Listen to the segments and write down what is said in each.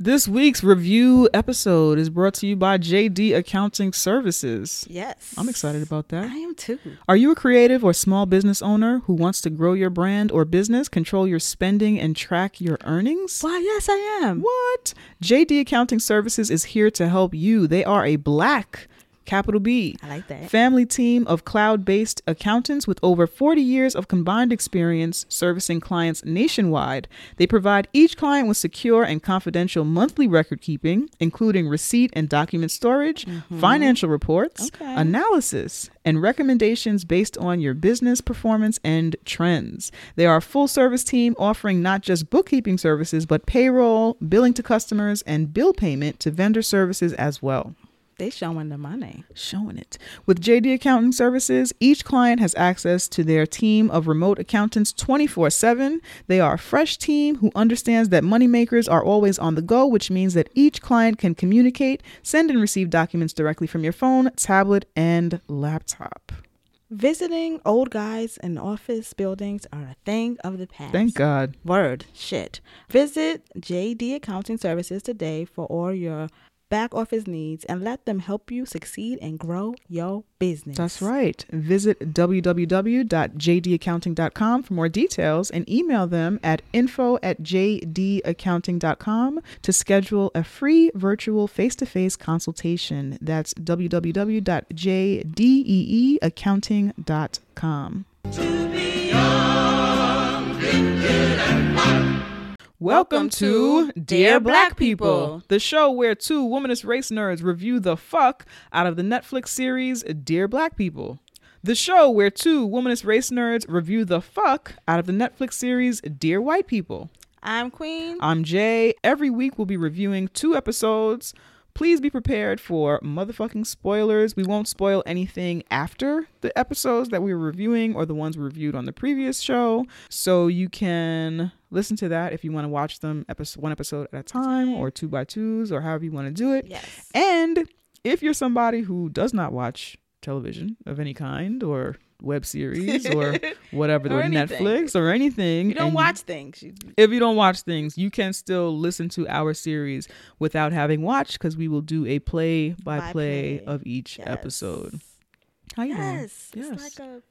This week's review episode is brought to you by JD Accounting Services. Yes. I'm excited about that. I am too. Are you a creative or small business owner who wants to grow your brand or business, control your spending, and track your earnings? Why, yes, I am. What? JD Accounting Services is here to help you. They are a black, capital B, I like that. family team of cloud based accountants with over 40 years of combined experience servicing clients nationwide. They provide each client with secure and confidential monthly record keeping, including receipt and document storage, mm-hmm. financial reports, Okay. analysis, and recommendations based on your business performance and trends. They are a full service team offering not just bookkeeping services, but payroll, billing to customers, and bill payment to vendor services as well They showing the money. showing it. With JD Accounting Services, each client has access to their team of remote accountants 24 7. They are a fresh team who understands that moneymakers are always on the go, which means that each client can communicate, send, and receive documents directly from your phone, tablet, and laptop. Visiting old guys in office buildings are a thing of the past. Thank God. Word. Shit. Visit JD Accounting Services today for all your back office needs and let them help you succeed and grow your business. That's right. Visit www.jdaccounting.com for more details and email them at info at jdaccounting.com to schedule a free virtual face to face consultation. That's www.jdaccounting.com. Welcome to Dear Black People, the show where two womanist race nerds review the fuck out of the Netflix series Dear Black People. The show where two womanist race nerds review the fuck out of the Netflix series Dear White People. I'm Queen. I'm Jay. Every week we'll be reviewing two episodes. Please be prepared for motherfucking spoilers. We won't spoil anything after the episodes that we were reviewing or the ones we reviewed on the previous show. So you can listen to that if you want to watch them episode, one episode at a time or two by twos or however you want to do it. Yes. And if you're somebody who does not watch television of any kind or web series or whatever, Or or. Netflix or anything, You don't watch things. If you don't watch things, you can still listen to our series without having watched because we will do a play by By play play. of each Yes. episode. How you doing? yes. Yes. It's like a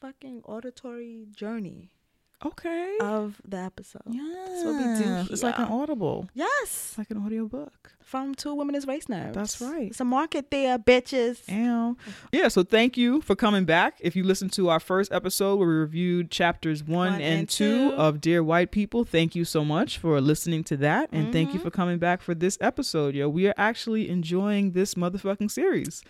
fucking auditory journey Okay. of the episode. yeah. That's what we do It's like an audible. Yes. It's like an audio book. From two womanist race nerds. That's right. It's a market there, bitches. Ow. Yeah, so thank you for coming back. If you listened to our first episode where we reviewed chapters one, One and, and two, two. of Dear White People, thank you so much for listening to that. And thank Mm-hmm. you for coming back for this episode, yo. We are actually enjoying this motherfucking series.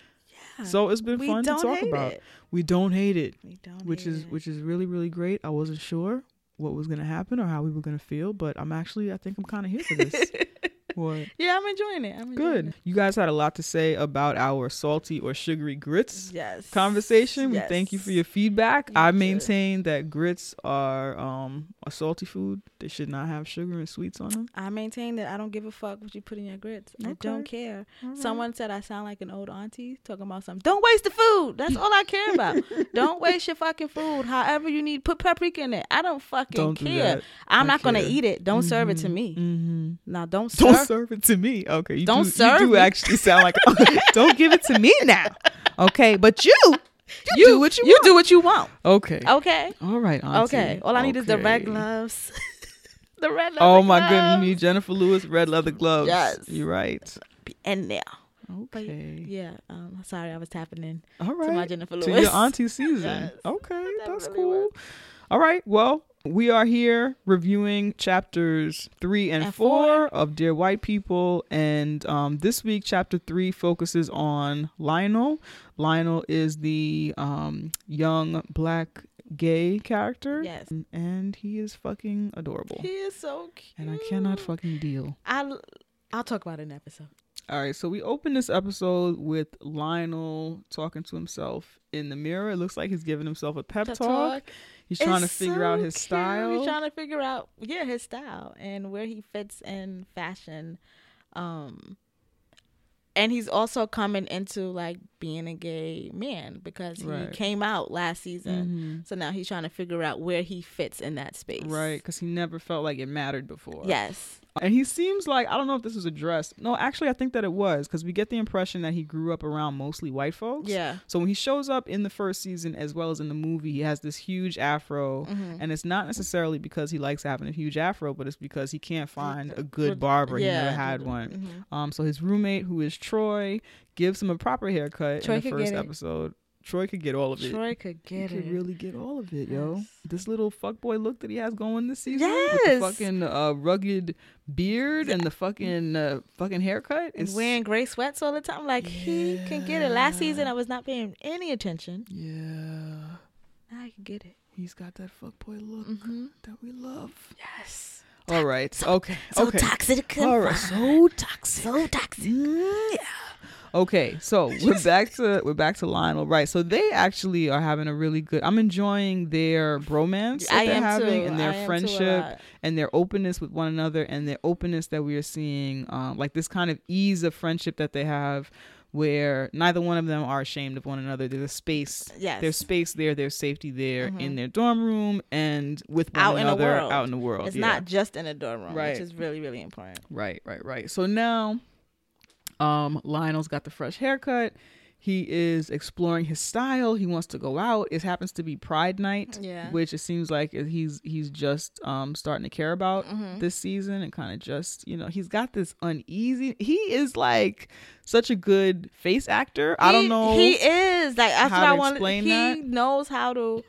So it's been We fun to talk about. it. We don't hate it, We don't which hate is it. which is really really great. I wasn't sure what was gonna happen or how we were gonna feel, but I'm actually I think I'm kind of here for this. what? Yeah, I'm enjoying it. I'm enjoying Good. It. You guys had a lot to say about our salty or sugary grits Yes. conversation. We thank you for your feedback. You I maintain that grits are um a salty food. They should not have sugar and sweets on them. I maintain that I don't give a fuck what you put in your grits. I don't care. Someone said I sound like an old auntie talking about something. Don't waste the food. That's all I care about. don't waste your fucking food. However you need, put paprika in it. I don't fucking Don't care. that. I'm I not gonna eat it. Don't serve it to me. Mm-hmm. Now don't Don't serve. Serve it to me. Okay. You Don't do, serve You do actually sound like. don't give it to me now. Okay, but you, you, You do what you, you want. do what you want. Okay. Okay. All right. Auntie. Okay. All I need is the red gloves. the red leather Oh my goodness! You need Jennifer Lewis red leather gloves. Yes. You're right. Be in there. But Okay. yeah, um, sorry, I was tapping in. All right. to my Jennifer Lewis. To your auntie season. Yes. Okay, That that's really cool. works. All right. Well, we are here reviewing chapters three and, And four, four. of Dear White People, and um, this week chapter three focuses on Lionel. Lionel is the um, young black gay character. Yes. and he is fucking adorable, He is so cute. and I cannot fucking deal. I'll I'll talk about it in the episode. All right, so we open this episode with Lionel talking to himself in the mirror. It looks like he's giving himself a pep Pep talk. talk. He's trying to figure so out his cute. style. He's trying to figure out yeah his style and where he fits in fashion. Um, and he's also coming into like being a gay man because he Right. came out last season. Mhm. So now he's trying to figure out where he fits in that space. Right, because he never felt like it mattered before. Yes. And he seems like I don't know if this was addressed. No, actually, I think that it was because we get the impression that he grew up around mostly white folks. Yeah. So when he shows up in the first season as well as in the movie, he has this huge afro, Mhm. and it's not necessarily because he likes having a huge afro, but it's because he can't find a Good- barber. He never had one. Mhm. Um, so his roommate, who is Troy, gives him a proper haircut Troy in the first episode. it. Episode. Troy could get all of it. Troy could get he it. could really get all of it, yo. Yes. This little fuckboy look that he has going this season with Yes. the fucking uh, rugged beard and the fucking uh, fucking haircut and is wearing gray sweats all the time. Like he can get it. Last season, I was not paying any attention. yeah. Now I can get it. He's got that fuckboy look Mm-hmm. that we love. Yes. All right. okay. So okay. toxic. All right. So toxic. So toxic. Mm, yeah. Okay, so we're back to we're back to Lionel, right? So they actually are having a really good. I'm enjoying their bromance that I they're having too. and their I am too a friendship and their openness with one another and their openness that we are seeing, um, like this kind of ease of friendship that they have, where neither one of them are ashamed of one another. There's a space, Yes. there's space there, there's safety there Mhm. in their dorm room and with one Out in the another world. out in the world. It's yeah. not just in a dorm room, Right. which is really, really important. Right, right, right. So now, um, Lionel's got the fresh haircut. He is exploring his style. He wants to go out. It happens to be Pride Night, Yeah. which it seems like he's he's just um starting to care about Mhm. this season and kind of just you know he's got this uneasy. He is like such a good face actor. I don't know. He is like that's how what I to want. He that. knows how to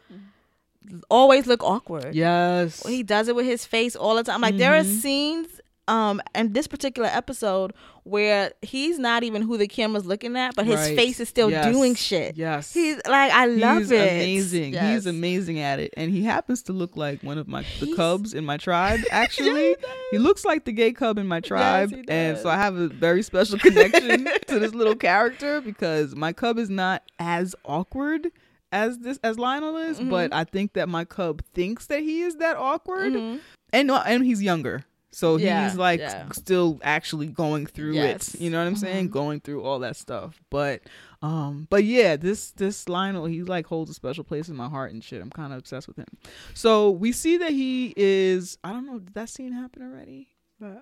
always look awkward. Yes. He does it with his face all the time. Like there are Mhm. scenes um in this particular episode where he's not even who the camera's looking at, but his Right. face is still Yes. doing shit. Yes. He's like I love He's it. amazing. Yes. He's amazing at it, and he happens to look like one of my the He's- cubs in my tribe. Actually, he he looks like the gay cub in my tribe, he and so I have a very special connection to this little character because my cub is not as awkward as this as Lionel is, Mhm. but I think that my cub thinks that he is that awkward, Mhm. and and he's younger. So Yeah, he's like yeah. still actually going through Yes. it. You know what I'm saying? Mhm. Going through all that stuff. But um but yeah, this this Lionel, he like holds a special place in my heart and shit. I'm kind of obsessed with him. So we see that he is I don't know, did that scene happen already?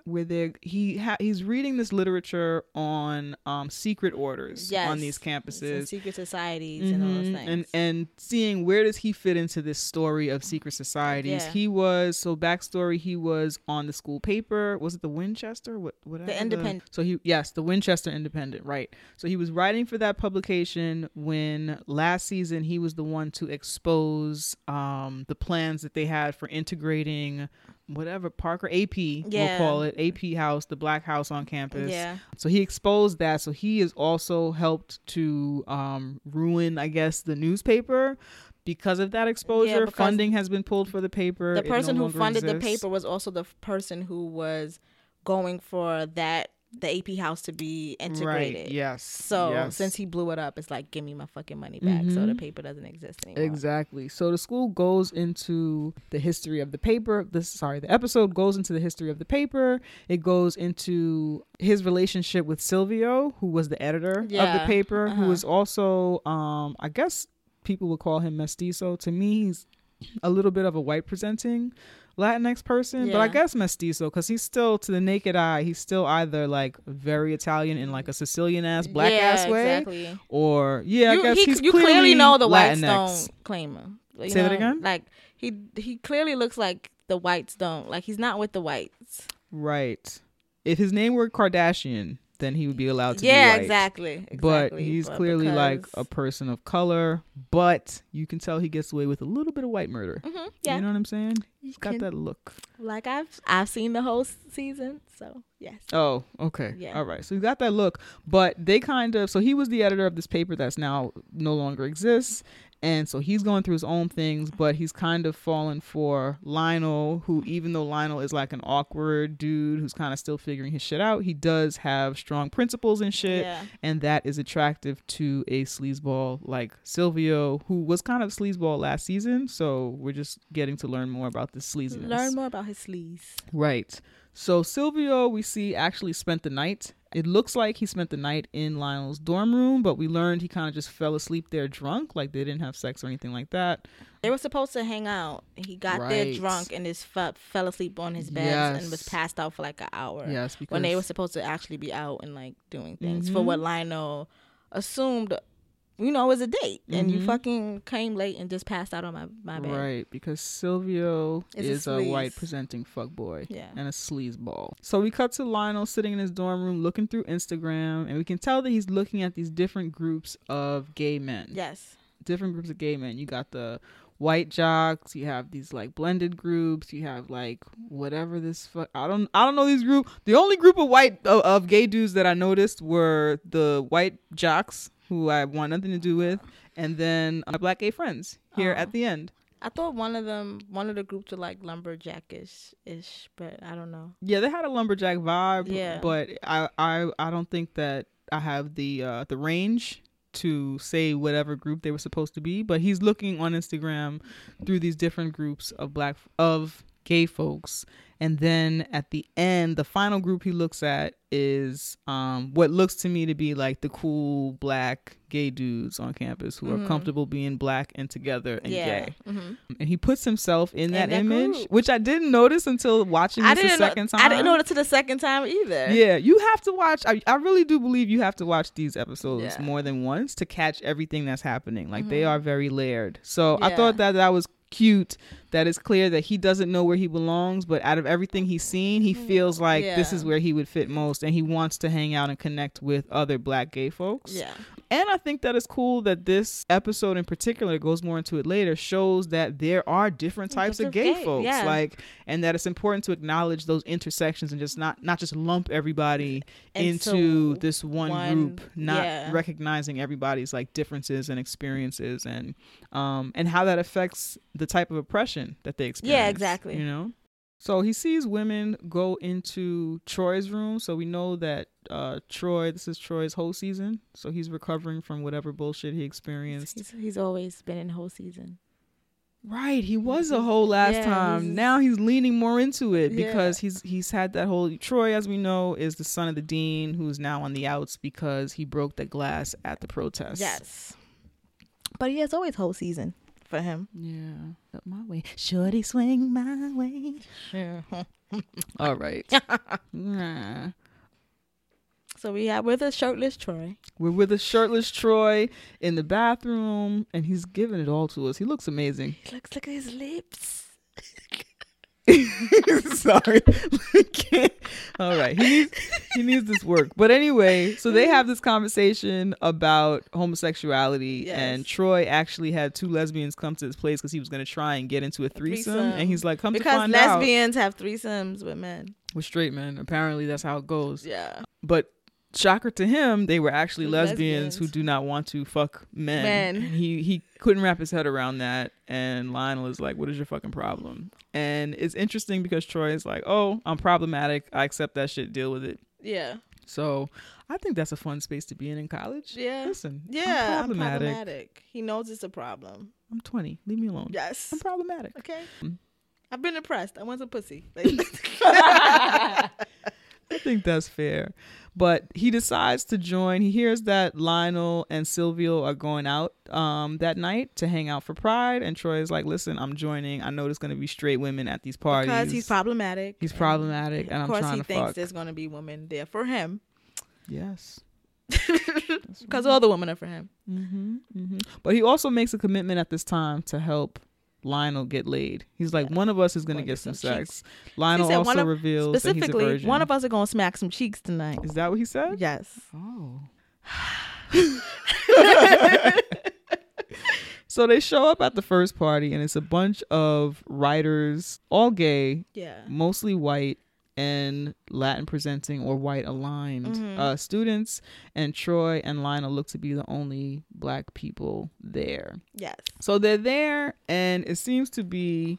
Where they he ha- he's reading this literature on um secret orders on these campuses. secret societies and all those Mhm. things. And and seeing where does he fit into this story of secret societies? Yeah. He was so backstory. He was on the school paper. Was it the Winchester? What whatever Independent. So he yes, the Winchester Independent. Right. So he was writing for that publication when last season he was the one to expose um the plans that they had for integrating whatever Parker AP we'll call it AP house, the black house on campus. yeah. So he exposed that. So he has also helped to um, ruin, I guess, the newspaper because of that exposure. because Funding has been pulled for the paper. The It no person who funded the paper was also the person who was going for that the AP house to be integrated. Right. Yes. So yes. since he blew it up, it's like give me my fucking money back. So the Mhm. paper doesn't exist anymore. Exactly. So the school goes into the history of the paper. This sorry, the episode goes into the history of the paper. It goes into his relationship with Silvio, who was the editor of the paper, who uh-huh. was also um I guess people would call him mestizo. To me, he's a little bit of a white presenting Latinx person, but I guess mestizo because he's still to the naked eye, he's still either like very Italian in like a Sicilian ass black yeah, ass way, Exactly. or yeah, you, I guess he- he's you clearly, clearly know the Latinx. don't claim him. You Say that again? Like he he clearly looks like the whites don't. Like he's not with the whites. Right. If his name were Kardashian, then he would be allowed to be yeah, exactly, exactly. But he's clearly like a person of color, but you can tell he gets away with a little bit of white murder. Mhm, yeah. You know what I'm saying? He's got can- that look. like I've I've seen the whole season, so yes. Oh, okay. Yeah. All right. So he's got that look, but they kind of so he was the editor of this paper that's now no longer exists. And so he's going through his own things, but he's kind of fallen for Lionel, who even though Lionel is like an awkward dude who's kind of still figuring his shit out, he does have strong principles and shit. Yeah. and that is attractive to a sleazeball like Silvio, who was kind of sleazeball last season. So we're just getting to learn more about this sleaziness. Learn more about his sleeves. Right. So Silvio, we see, actually spent the night. It looks like he spent the night in Lionel's dorm room, but we learned he kind of just fell asleep there drunk, like they didn't have sex or anything like that. They were supposed to hang out. He got there drunk and just fell, fell asleep on his bed and was passed out for like an hour. Yes, because when they were supposed to actually be out and like doing things for Mhm. what Lionel assumed, you know, it was a date, and you Mhm. fucking came late and just passed out on my my bed. Right, because Silvio Is a a, white presenting fuckboy Yeah. and a sleazeball. So we cut to Lionel sitting in his dorm room looking through Instagram, and we can tell that he's looking at these different groups of gay men. Yes. Different groups of gay men. You got the white jocks, you have these like blended groups, you have like whatever this fuck I don't I don't know these group. The only group of white of, of gay dudes that I noticed were the white jocks who I want nothing to do with, and then my black gay friends here Oh. at the end. I thought one of them, one of the groups were like lumberjackish ish, but I don't know. Yeah, they had a lumberjack vibe. Yeah. But I I I don't think that I have the uh the range to say whatever group they were supposed to be. But he's looking on Instagram through these different groups of black of gay folks. And then at the end, the final group he looks at is um, what looks to me to be like the cool black gay dudes on campus who Mhm. are comfortable being black and together and yeah. gay. hmm And he puts himself in that, that image, group. which I didn't notice until watching I this the didn't. Know, second time. I didn't know it to the second time either. Yeah, you have to watch. I, I really do believe you have to watch these episodes Yeah. more than once to catch everything that's happening. Like they Mhm. are very layered. So I thought that that was cute. That it's clear that he doesn't know where he belongs, but out of everything he's seen, he feels like this is where he would fit most, and he wants to hang out and connect with other Black gay folks. Yeah. And I think that it's cool that this episode in particular goes more into it later shows that there are different types of Different gay gay- folks yeah. like and that it's important to acknowledge those intersections and just not not just lump everybody into, Into this one, one- group not yeah. recognizing everybody's like differences and experiences and um and how that affects the type of oppression that they experience Yeah, exactly. you know so he sees women go into Troy's room. So we know that uh, Troy, this is Troy's whole season. So he's recovering from whatever bullshit he experienced. He's, he's always been in whole season. Right, he was a whole last Yeah, time. he's- Now he's leaning more into it Yeah. because he's he's had that whole Troy, as we know, is the son of the dean who's now on the outs because he broke the glass at the protest. Yes. But he has always whole season for him. Yeah. Up my way. Shorty swing my way. Yeah. All right. So we have with a shirtless Troy. We're with a shirtless Troy in the bathroom, and he's giving it all to us. He looks amazing. He looks like his lips. Sorry. All right. He needs he needs this work. But anyway, so they have this conversation about homosexuality Yes. and Troy actually had two lesbians come to his place because he was gonna try and get into a threesome, threesome. and he's like, come to Because find out lesbians have threesomes with men. with straight men. Apparently that's how it goes. Yeah. But shocker to him, they were actually Two lesbians, who do not want to fuck men. Men. And he he couldn't wrap his head around that, and Lionel is like, "What is your fucking problem?" And it's interesting because Troy is like, "Oh, I'm problematic. I accept that shit. Deal with it." Yeah. So I think that's a fun space to be in in college. Yeah. Listen, Yeah. I'm I'm problematic. problematic. He knows it's a problem. I'm 20. Leave me alone. Yes. I'm problematic. Okay. Mm. I've been impressed. I want some pussy. Like, I think that's fair. But he decides to join. He hears that Lionel and Silvio are going out um, that night to hang out for Pride. And Troy is like, listen, I'm joining. I know there's going to be straight women at these parties. because he's problematic. He's and problematic, and Of I'm course, he thinks fuck. there's going to be women there for him. Yes. Because all the women are for him. hmm hmm But he also makes a commitment at this time to help Lionel get laid. He's like, Yeah. one of us is going to Wanna get some, some sex. Lionel said also of- reveals that he's a Specifically, one of us are going to smack some cheeks tonight. Is that what he said? Yes. Oh. so they show up at the first party, and it's a bunch of writers, all gay, Yeah. mostly white and Latin presenting or white aligned Mhm. uh, students. And Troy and Lionel look to be the only black people there. Yes. So they're there, and it seems to be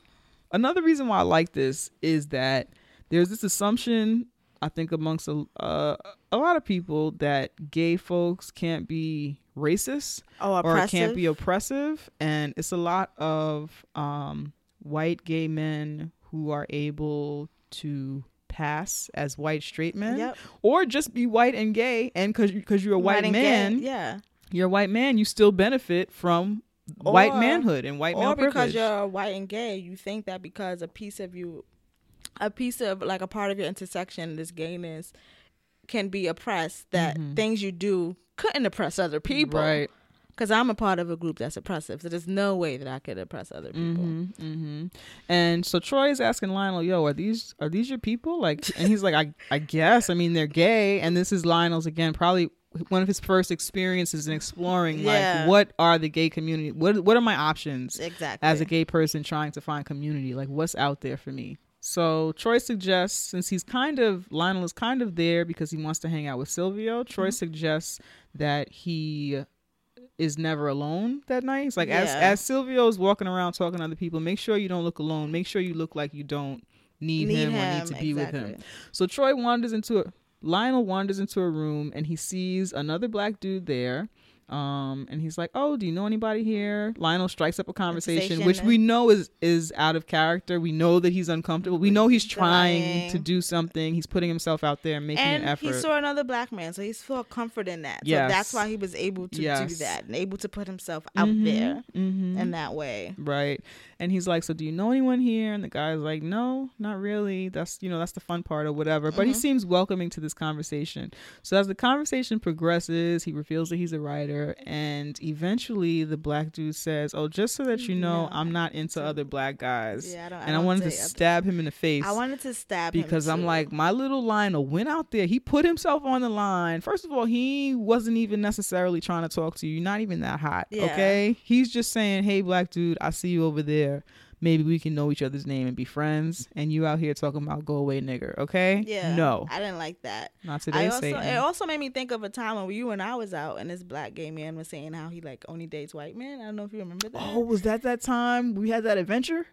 another reason why I like this is that there's this assumption I think amongst a uh, a lot of people that gay folks can't be racist Oh, or can't be oppressive, and it's a lot of um, white gay men who are able to pass as white straight men, Yep. or just be white and gay, and because because you're a white, gay, man, yeah. you're a white man, you still benefit from white manhood and white male or because you're white and gay, you think that because a piece of you, a piece of like a part of your intersection, this gayness, can be oppressed. That things you do couldn't oppress other people, Mm-hmm. Right. Because I'm a part of a group that's oppressive, so there's no way that I could oppress other people. Mm-hmm, mm-hmm. And so Troy is asking Lionel, "Yo, are these are these your people?" Like, and he's like, "I I guess. I mean, they're gay." And this is Lionel's again, probably one of his first experiences in exploring Yeah. like what are the gay community? What what are my options Exactly. as a gay person trying to find community? Like, what's out there for me? So Troy suggests, since he's kind of Lionel is kind of there because he wants to hang out with Silvio. Troy Mm-hmm. suggests that he is never alone that night. He's like, as Yeah. as Silvio's walking around talking to other people, make sure you don't look alone. Make sure you look like you don't need, Need him, or need to be with him. So Troy wanders into a Lionel wanders into a room and he sees another black dude there. Um, and he's like, "Oh, do you know anybody here?" Lionel strikes up a conversation, which we know is is out of character. We know that he's uncomfortable. We know he's trying Trying. to do something. He's putting himself out there, making and an effort. he saw another black man, so he's felt comfort in that. Yes. So that's why he was able to do that and able to put himself out Mhm, there mhm. in that way. Right. And he's like, So do you know anyone here? And the guy's like, No, not really. That's you know, that's the fun part or whatever. But he Mm-hmm. seems welcoming to this conversation. So as the conversation progresses, he reveals that he's a writer and eventually the black dude says, Oh, just so that you know, No, I'm not into other black guys. Yeah, I don't- and I don't wanted to stab him in the face. I wanted to stab him because I'm like, my little Lionel went out there. He put himself on the line. First of all, he wasn't even necessarily trying to talk to you. You're not even that hot. Yeah. Okay. He's just saying, hey, black dude, I see you over there. Maybe we can know each other's name and be friends. And you out here talking about go away nigger. Okay. yeah, No. I didn't like that. Not I today, also Satan. it also made me think of a time when you and I was out and this black gay man was saying how he like only dates white men. I don't know if you remember that. oh, was that that time we had that adventure?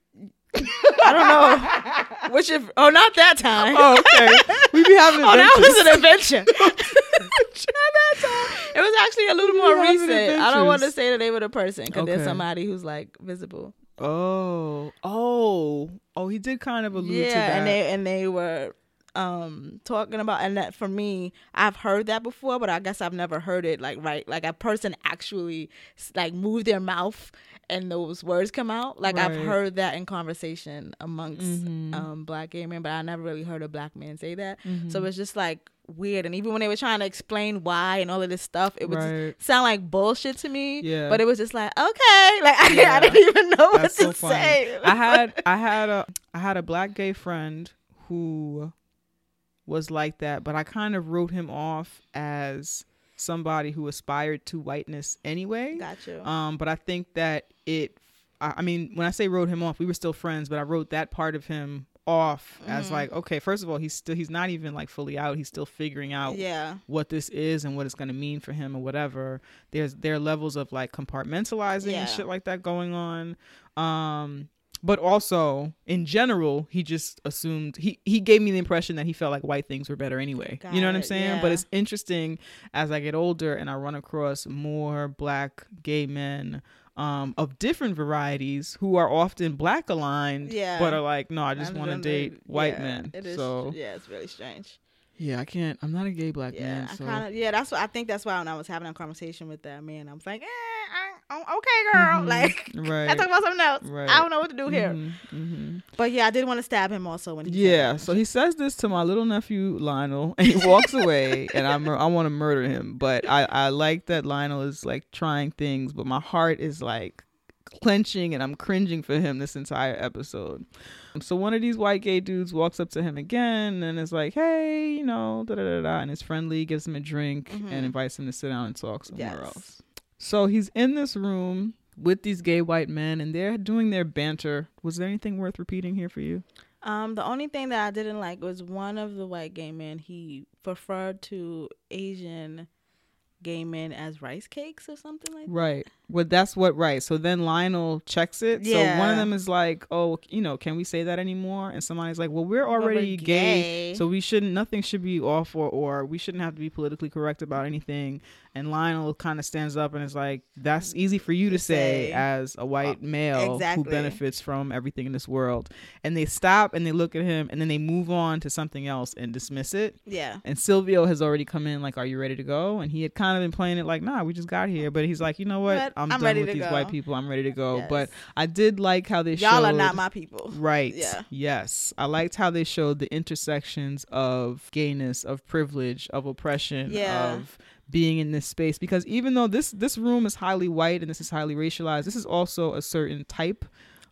I don't know. Which if oh not that time. Oh, okay. we be having Oh, that was an adventure. Not that time. It was actually a little more We're having recent. I don't want to say the name of the person because Okay. there's somebody who's like visible. Oh, oh, oh! He did kind of allude to that. and they and they were um talking about and that for me i've heard that before but i guess i've never heard it like right like a person actually like move their mouth and those words come out like i've heard that in conversation amongst Mhm. um black gay men but i never really heard a black man say that Mm-hmm. so it's just like weird and even when they were trying to explain why and all of this stuff it would Right. sound like bullshit to me Yeah. but it was just like okay like I, Yeah. I didn't even know what That's to so funny. say I had I had a I had a black gay friend who was like that, but I kind of wrote him off as somebody who aspired to whiteness anyway. got you Um, but I think that it. I, I mean, when I say wrote him off, we were still friends, but I wrote that part of him off as Mm-hmm. like, okay, first of all, he's still he's not even like fully out. He's still figuring out yeah what this is and what it's going to mean for him or whatever. There's there are levels of like compartmentalizing Yeah. and shit like that going on. Um but also in general, he just assumed he he gave me the impression that he felt like white things were better anyway. you know what I'm Got saying? But it's interesting as I get older and I run across more black gay men um, of different varieties who are often black aligned, Yeah. but are like, no, I just want to date white yeah, men. It is, so yeah, it's really strange. yeah, I can't. I'm not a gay black Yeah, man. I kind of yeah. That's what I think. That's why when I was having a conversation with that man, I was like, eh, I, okay, girl. Mhm. Like, Right. I talk about something else. Right. I don't know what to do here. Mhm, mhm. But yeah, I did want to stab him also when he Yeah, so he says this to my little nephew Lionel, and he walks away, and I mur- I want to murder him. But I I like that Lionel is like trying things, but my heart is like clenching, and I'm cringing for him this entire episode. So one of these white gay dudes walks up to him again and is like, "Hey, you know, da da da da," and is friendly, gives him a drink, Mhm. and invites him to sit down and talk somewhere Yes. else. So he's in this room with these gay white men, and they're doing their banter. Was there anything worth repeating here for you? Um, the only thing that I didn't like was one of the white gay men. He preferred to Asian gay men as rice cakes or something like that. Right. Well, that's what right. So then Lionel checks it. So one of them is like, "Oh, you know, can we say that anymore?" And somebody's like, "Well, we're Well, we're already gay, gay. so we shouldn't. Nothing should be off or or we shouldn't have to be politically correct about anything." And Lionel kind of stands up and is like, "That's easy for you to say say. as a white uh, male exactly. who benefits from everything in this world." And they stop and they look at him and then they move on to something else and dismiss it. Yeah. And Silvio has already come in like, "Are you ready to go?" And he had kind of been playing it like, "Nah, we just got here." But he's like, "You know what? But I'm, I'm done ready with these go." white people. I'm ready to go." Yes. But I did like how they Y'all showed. are not my people. Right. Yeah. Yes. I liked how they showed the intersections of gayness, of privilege, of oppression, Yeah. of being in this space because even though this this room is highly white and this is highly racialized, this is also a certain type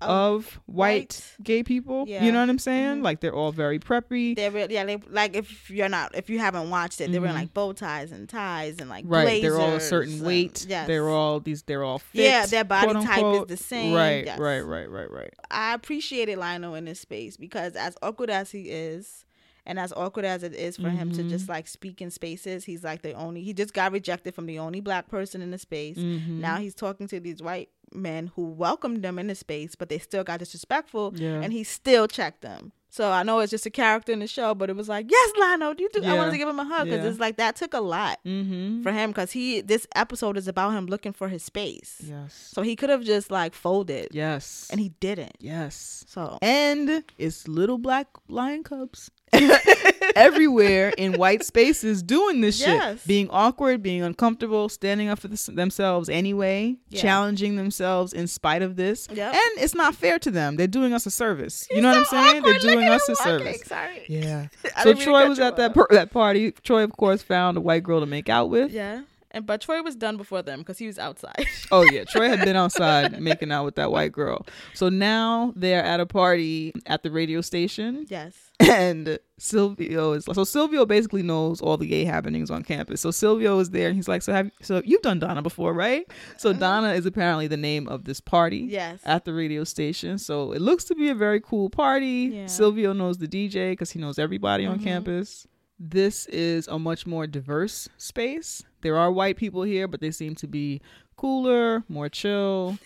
Of of white, white. gay people. Yeah. You know what I'm saying? Mhm. Like they're all very preppy. They're real, yeah, they like if you're not if you haven't watched it, they're wearing Mhm. like bow ties and ties and like Right, they're all a blazers certain and- weight. yes. They're all these. They're all fit. Yeah, their body type is the same. Right, Yes. right, right, right, right. I appreciated Lionel in this space because as awkward as he is, and as awkward as it is for him to just like speak in spaces, he's like the only. He just got rejected from the only black person in the space. Mhm. Now he's talking to these white men who welcomed them in the space, but they still got disrespectful, Yeah. and he still checked them. So I know it's just a character in the show, but it was like, yes, Lionel, you do. I wanted to give him a hug because Yeah. it's like that took a lot Mm-hmm. for him because he this episode is about him looking for his space. Yes. So he could have just like folded, Yes. and he didn't. yes. So And it's little black lion cubs everywhere in white spaces doing this Yes. shit, being awkward, being uncomfortable, standing up for themselves anyway, Yeah. challenging themselves in spite of this. Yep. And it's not fair to them. They're doing us a service. you He's know what I'm saying? awkward. They're doing us a service. Sorry. Yeah. So didn't mean to Troy was at that that party. Troy, of course, found a white girl to make out with. Yeah. And but Troy was done before them because he was outside. Oh yeah, Troy had been outside making out with that white girl. So now they're at a party at the radio station, yes. and Silvio is so Silvio basically knows all the gay happenings on campus. So Silvio is there, and he's like, "So have so you've done Donna before, right?" So Donna is apparently the name of this party Mm-hmm. Yes. at the radio station. So it looks to be a very cool party. Yeah. Silvio knows the DJ because he knows everybody on Mhm. campus. This is a much more diverse space. There are white people here, but they seem to be cooler, more chill.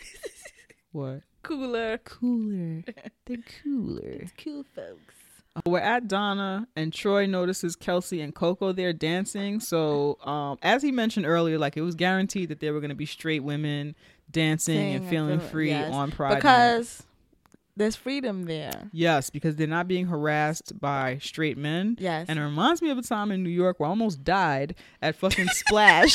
what? Cooler. Cooler. They're cooler. Cool folks. We're at Donna, and Troy notices Kelsey and Coco there dancing. So, um, as he mentioned earlier, like it was guaranteed that there were going to be straight women dancing Sing and feeling free yes. on Pride. Because there's freedom there. Yes, because they're not being harassed by straight men. Yes. And it reminds me of a time in New York where I almost died at fucking Splash.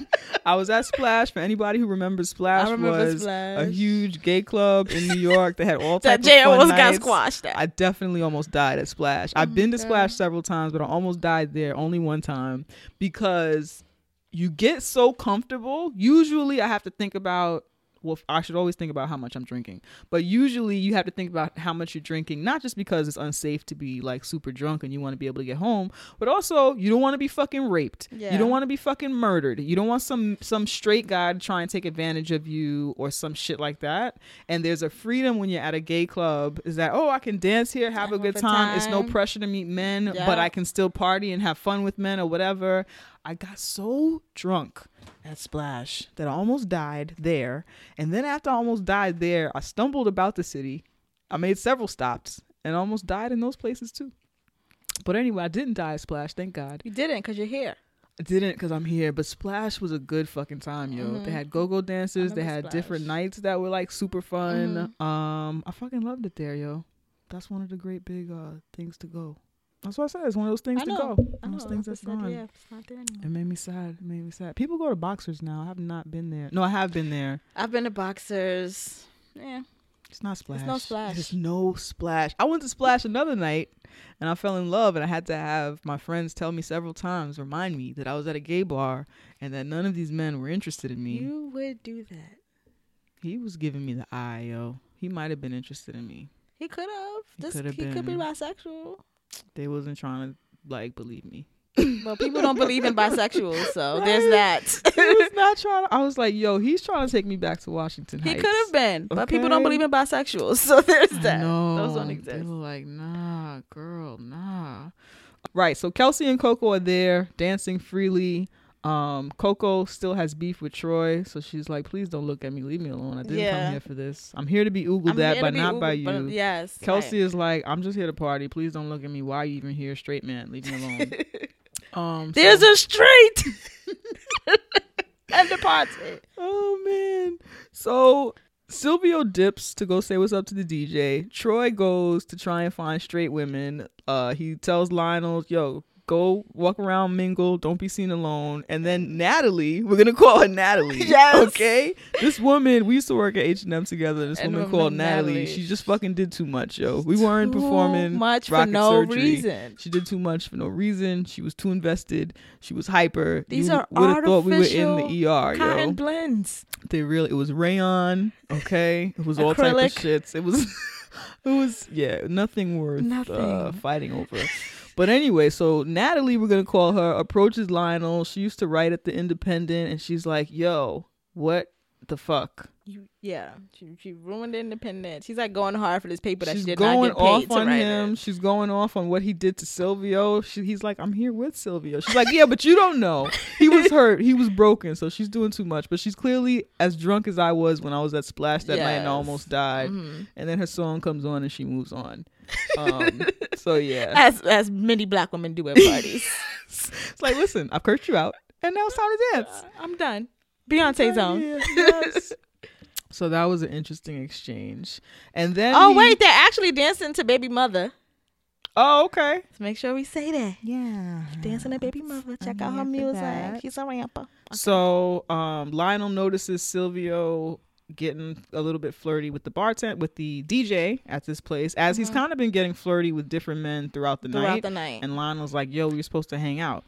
I was at Splash. For anybody who remembers, Splash remember was a huge gay club in New York that had all that types Jay of fun almost got squashed at. I definitely almost died at Splash. I've Oh been to Splash several times, but I almost died there only one time because you get so comfortable. Usually, I have to think about. Well, I should always think about how much I'm drinking, but usually you have to think about how much you're drinking, not just because it's unsafe to be like super drunk and you want to be able to get home, but also you don't want to be fucking raped. You don't want to be fucking murdered. You don't want some some straight guy to try and take advantage of you or some shit like that. And there's a freedom when you're at a gay club is that oh I can dance here, have a Have a good good time. It's no pressure to meet men, Yeah. but I can still party and have fun with men or whatever. I got so drunk at Splash that I almost died there. And then after I almost died there, I stumbled about the city. I made several stops and almost died in those places too. But anyway, I didn't die at Splash, thank God. you didn't because you're here. I didn't because I'm here, but Splash was a good fucking time, yo. They Mhm. had go-go dancers. They had different nights that were like super fun. Mhm. Um, I fucking loved it there, yo. That's one of the great big uh things to go. That's what I said. It's one of those things I to go. I know. of those things that's I said, gone. yeah, it's not there anymore. It made me sad. It made me sad. People go to boxers now. I have not been there. No, I have been there. I've been to boxers. Yeah. It's not splash. It's no Splash. There's no splash. I went to splash another night, and I fell in love, and I had to have my friends tell me several times, remind me that I was at a gay bar, and that none of these men were interested in me. You would do that. He was giving me the eye, yo. He might have been interested in me. He could have. He could have he could be bisexual. They wasn't trying to like believe me. Well, people don't believe in bisexuals, so there's that. he was not trying. To, I was like, yo, he's trying to take me back to Washington He could have been, but people don't believe in bisexuals, so there's that. know. Those don't They exist. were like, nah, girl, nah. Right. So Kelsey and Coco are there dancing freely. Um, Coco still has beef with Troy, so she's like, "Please don't look at me. Leave me alone. I didn't Yeah. come here for this. I'm here to be oogled at, but not by oogled, but you." yes. Kelsey is like, "I'm just here to party. Please don't look at me. Why are you even here, straight man? Leave me alone." um, There's so- a street. and the party. Oh man. So Silvio dips to go say what's up to the DJ. Troy goes to try and find straight women. Uh he tells Lionel, yo, go walk around, mingle, don't be seen alone. And then Natalie, we're gonna call her Natalie. Yes. Okay? This woman, we used to work at H and M together. This And woman called Natalie. Natalie. She just fucking did too much, yo. We weren't performing much for no surgery. reason. She did too much for no reason. She was too invested. She was hyper. These you are would have thought we were in the ER, yo. Cotton blends. They really it was rayon, okay? It was all type of shits. It was it was yeah, nothing worth Uh, Nothing. fighting over. But anyway, so Natalie, we're gonna call her, approaches Lionel. She used to write at the Independent, and she's like, "Yo, what the fuck?" You, yeah, she, she ruined the independent. She's like going hard for this paper that She's she did going not get paid off to on write him. it. She's going off on what he did to Silvio. She, he's like, "I'm here with Silvio." She's like, "Yeah, but you don't know. He was hurt. He was broken. So she's doing too much." But she's clearly as drunk as I was when I was at Splash that night and I almost died. Mhm. and then her song comes on and she moves on. Um, so yeah, As as many black women do at parties. it's like listen, I've cursed you out, and now it's time to dance. I'm done. Beyonce's on. Yeah, yes. So that was an interesting exchange, and then Oh he- wait, they're actually dancing to Baby Mother. oh okay, Let's make sure we say that. yeah, Dancing to Baby Mother. Check I'm out her music. that. She's a rapper. So um, Lionel notices Silvio getting a little bit flirty with the bartender, with the DJ at this place, as he's kind of been getting flirty with different men throughout the Mm-hmm. Throughout night. the night. And Lionel's like, "Yo, we are supposed to hang out."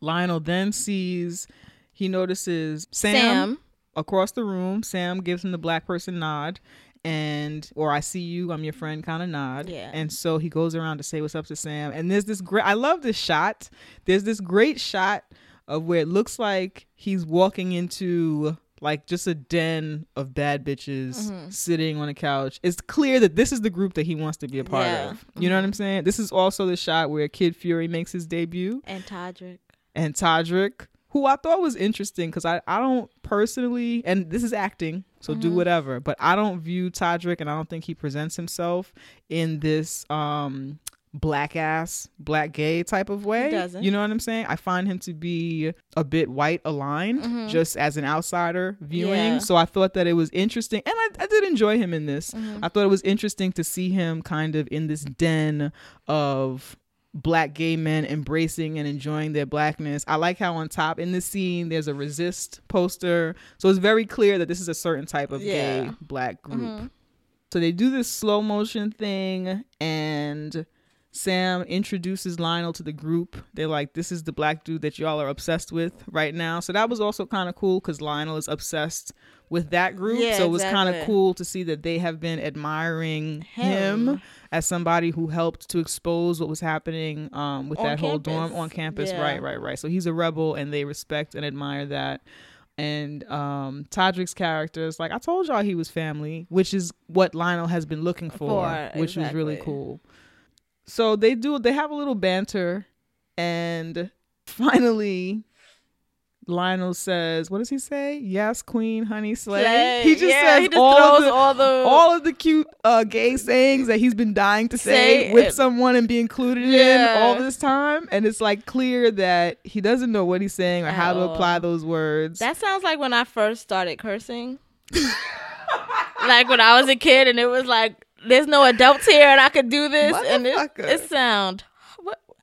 Lionel then sees, he notices Sam, Sam. Across the room. Sam gives him the black person nod, and or I see you, I'm your friend kind of nod. Yeah. And so he goes around to say what's up to Sam. And there's this great, I love this shot. There's this great shot of where it looks like he's walking into like just a den of bad bitches Mm-hmm. sitting on a couch. It's clear that this is the group that he wants to be a part Yeah. of. You know what I'm saying? This is also the shot where Kid Fury makes his debut And Todrick. and Todrick, who I thought was interesting because I, I don't personally, and this is acting, so do mm-hmm. whatever, but I don't view Todrick and I don't think he presents himself in this um black ass, black gay type of way. doesn't. You know what I'm saying? I find him to be a bit white aligned mm-hmm. just as an outsider viewing. Yeah. So I thought that it was interesting and I, I did enjoy him in this. Mm-hmm. I thought it was interesting to see him kind of in this den of black gay men embracing and enjoying their blackness. I like how on top in this scene there's a resist poster. So it's very clear that this is a certain type of gay black group. Mm-hmm. So they do this slow motion thing and Sam introduces Lionel to the group. They're like, this is the black dude that y'all are obsessed with right now. So that was also kind of cool because Lionel is obsessed with that group. Yeah, so it was kind of cool to see that they have been admiring him, Him. As somebody who helped to expose what was happening um, with On that whole dorm on campus. Yeah. Right, right, right. So he's a rebel and they respect and admire that. And um, Todrick's character is like, I told y'all he was family, which is what Lionel has been looking for, For, which was really cool. So they do, they have a little banter, and finally, Lionel says, "What does he say? Yes, Queen, honey, slay." Slay. He just Yeah, says he just all of the all the- all of the cute uh, gay sayings that he's been dying to say, Say with it. someone and be included in all this time, and it's like clear that he doesn't know what he's saying or how to apply those words. That sounds like when I first started cursing. like when I was a kid and it was like there's no adults here and I could do this and it, it sound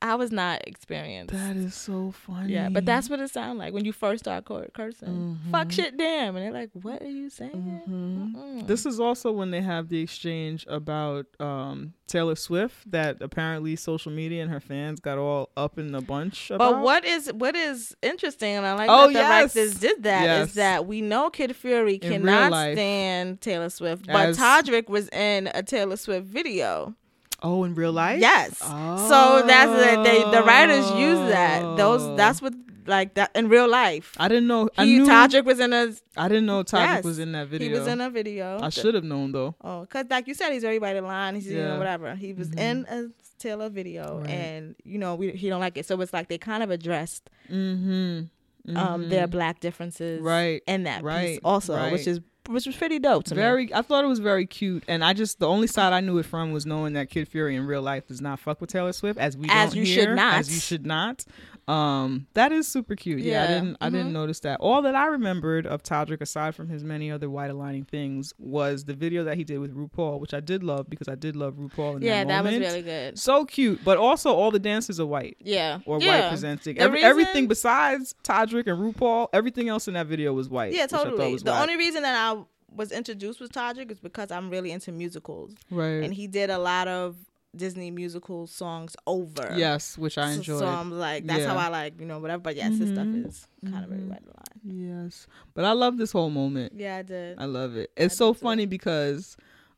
I was not experienced. that is so funny. yeah, but that's what it sounds like when you first start cur- cursing. Mm-hmm. Fuck shit damn and they're like, "What are you saying?" Mm-mm. This is also when they have the exchange about um, Taylor Swift that apparently social media and her fans got all up in a bunch about. But what is what is interesting, and I like Oh, that the yes. writers did that, is Yes. that we know Kid Fury In cannot stand Taylor Swift, but As- Todrick was in a Taylor Swift video. Oh, in real life? Yes. So that's the they, the writers use that. Those that's what like that in real life. I didn't know. I He knew. Todrick was in a I didn't know Todrick yes, was in that video. He was in a video. I should have known though. Oh, cause like you said, he's in line. He's you know whatever. He was in a Taylor video, Right. and you know we, he don't like it. So it's like they kind of addressed Mm-hmm. um their black differences Right, in that piece right, also, right. which is which was pretty dope to me. very i thought it was very cute and i just the only side i knew it from was knowing that kid fury in real life does not fuck with taylor swift as we As don't you hear, should not. as you should not um that is super cute. Yeah, i didn't i didn't notice that. All that i remembered of todrick aside from his many other white aligning things was the video that he did with rupaul which i did love because i did love rupaul in Yeah, that that was really good. so cute but also all the dancers are white. Yeah. or white presenting. Every, reason- everything besides todrick and rupaul everything else in that video was white Yeah, which I thought totally. The whack. only reason that I was introduced with Todrick is because I'm really into musicals, right. And he did a lot of Disney musical songs over. yes which i So- So, I'm like, that's how I like, you know, whatever. But yes, this stuff Mhm. is kind of very Mhm. right line. Yes. But I love this whole moment. Yeah, I did. I love it. It's I so do too. funny because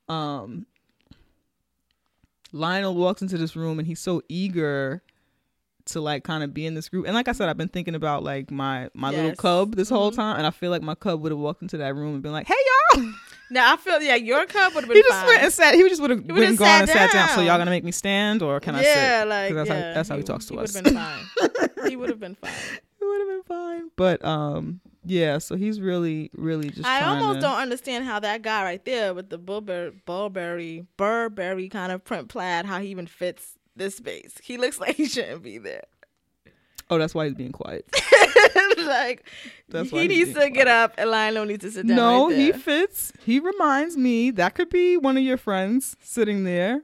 um Lionel walks into this room and he's so eager to like kind of be in this group. And like I said, I've been thinking about like my my little cub this whole Mhm. time and I feel like my cub would have walked into that room and been like, "Hey y'all." Now I feel yeah, your cup would have been He just fine. went and sat he just would have went and gone sat and sat down. So y'all to make me stand or can I yeah, sit? like 'Cause that's how- yeah, that's how he talks to would us. have been fine. he would have been fine. It would have been fine. But um yeah, so he's really really just I almost to- don't understand how that guy right there with the Burberry, Burberry, Burberry kind of print plaid, how he even fits this space. He looks like he shouldn't be there. Oh, that's why he's being quiet. like That's he needs to get up and Lionel needs to sit down. No, right he fits. He reminds me that could be one of your friends sitting there.